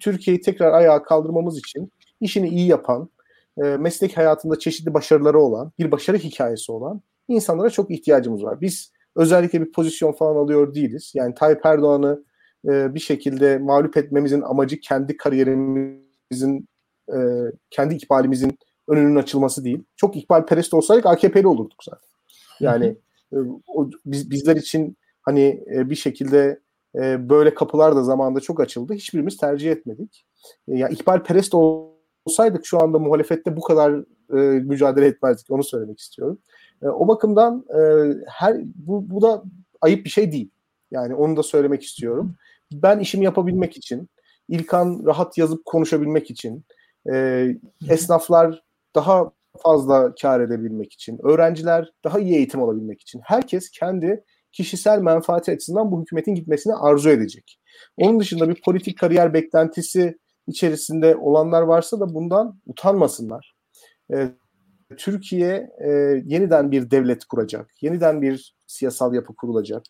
Türkiye'yi tekrar ayağa kaldırmamız için işini iyi yapan, e, meslek hayatında çeşitli başarıları olan, bir başarı hikayesi olan insanlara çok ihtiyacımız var. Biz özellikle bir pozisyon falan alıyor değiliz. Yani Tayyip Erdoğan'ı e, bir şekilde mağlup etmemizin amacı kendi kariyerimizin, e, kendi ikbalimizin önünün açılması değil. Çok ikbal perest olsaydık AKP'li olurduk zaten. Yani e, o, biz, bizler için hani e, bir şekilde e, böyle kapılar da zamanında çok açıldı. Hiçbirimiz tercih etmedik. E, yani ikbal perest olsaydık şu anda muhalefette bu kadar e, mücadele etmezdik. Onu söylemek istiyorum. E, o bakımdan e, her bu, bu da ayıp bir şey değil. Yani onu da söylemek istiyorum. Ben işimi yapabilmek için, İlkan rahat yazıp konuşabilmek için, e, esnaflar daha fazla kar edebilmek için, öğrenciler daha iyi eğitim alabilmek için herkes kendi kişisel menfaati açısından bu hükümetin gitmesini arzu edecek. Onun dışında bir politik kariyer beklentisi içerisinde olanlar varsa da bundan utanmasınlar. Ee, Türkiye e, yeniden bir devlet kuracak, yeniden bir siyasal yapı kurulacak.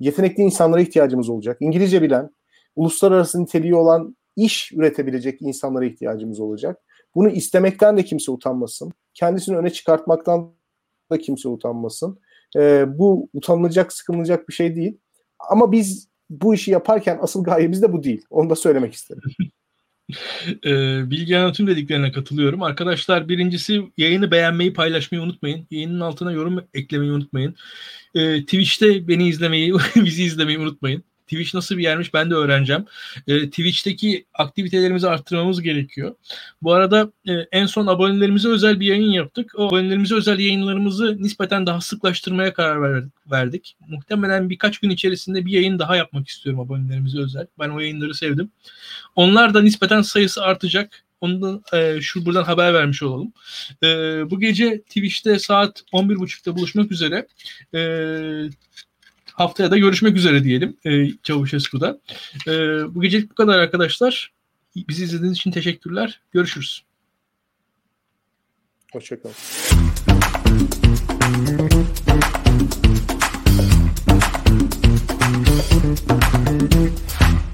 Yetenekli insanlara ihtiyacımız olacak. İngilizce bilen, uluslararası niteliği olan iş üretebilecek insanlara ihtiyacımız olacak. Bunu istemekten de kimse utanmasın. Kendisini öne çıkartmaktan da kimse utanmasın. E, bu utanılacak, sıkılacak bir şey değil. Ama biz bu işi yaparken asıl gayemiz de bu değil. Onu da söylemek isterim. *laughs* e, Bilgehan'ın tüm dediklerine katılıyorum. Arkadaşlar birincisi yayını beğenmeyi, paylaşmayı unutmayın. Yayının altına yorum eklemeyi unutmayın. E, Twitch'te beni izlemeyi, *laughs* bizi izlemeyi unutmayın. Twitch nasıl bir yermiş ben de öğreneceğim. E, Twitch'teki aktivitelerimizi arttırmamız gerekiyor. Bu arada e, en son abonelerimize özel bir yayın yaptık. O abonelerimize özel yayınlarımızı nispeten daha sıklaştırmaya karar verdik. Muhtemelen birkaç gün içerisinde bir yayın daha yapmak istiyorum abonelerimize özel. Ben o yayınları sevdim. Onlar da nispeten sayısı artacak. Onu da e, şu buradan haber vermiş olalım. E, bu gece Twitch'te saat 11.30'da buluşmak üzere. E, Haftaya da görüşmek üzere diyelim e, Çavuşescu'da. E, bu gecelik bu kadar arkadaşlar. Bizi izlediğiniz için teşekkürler. Görüşürüz. Hoşçakalın. Thank you.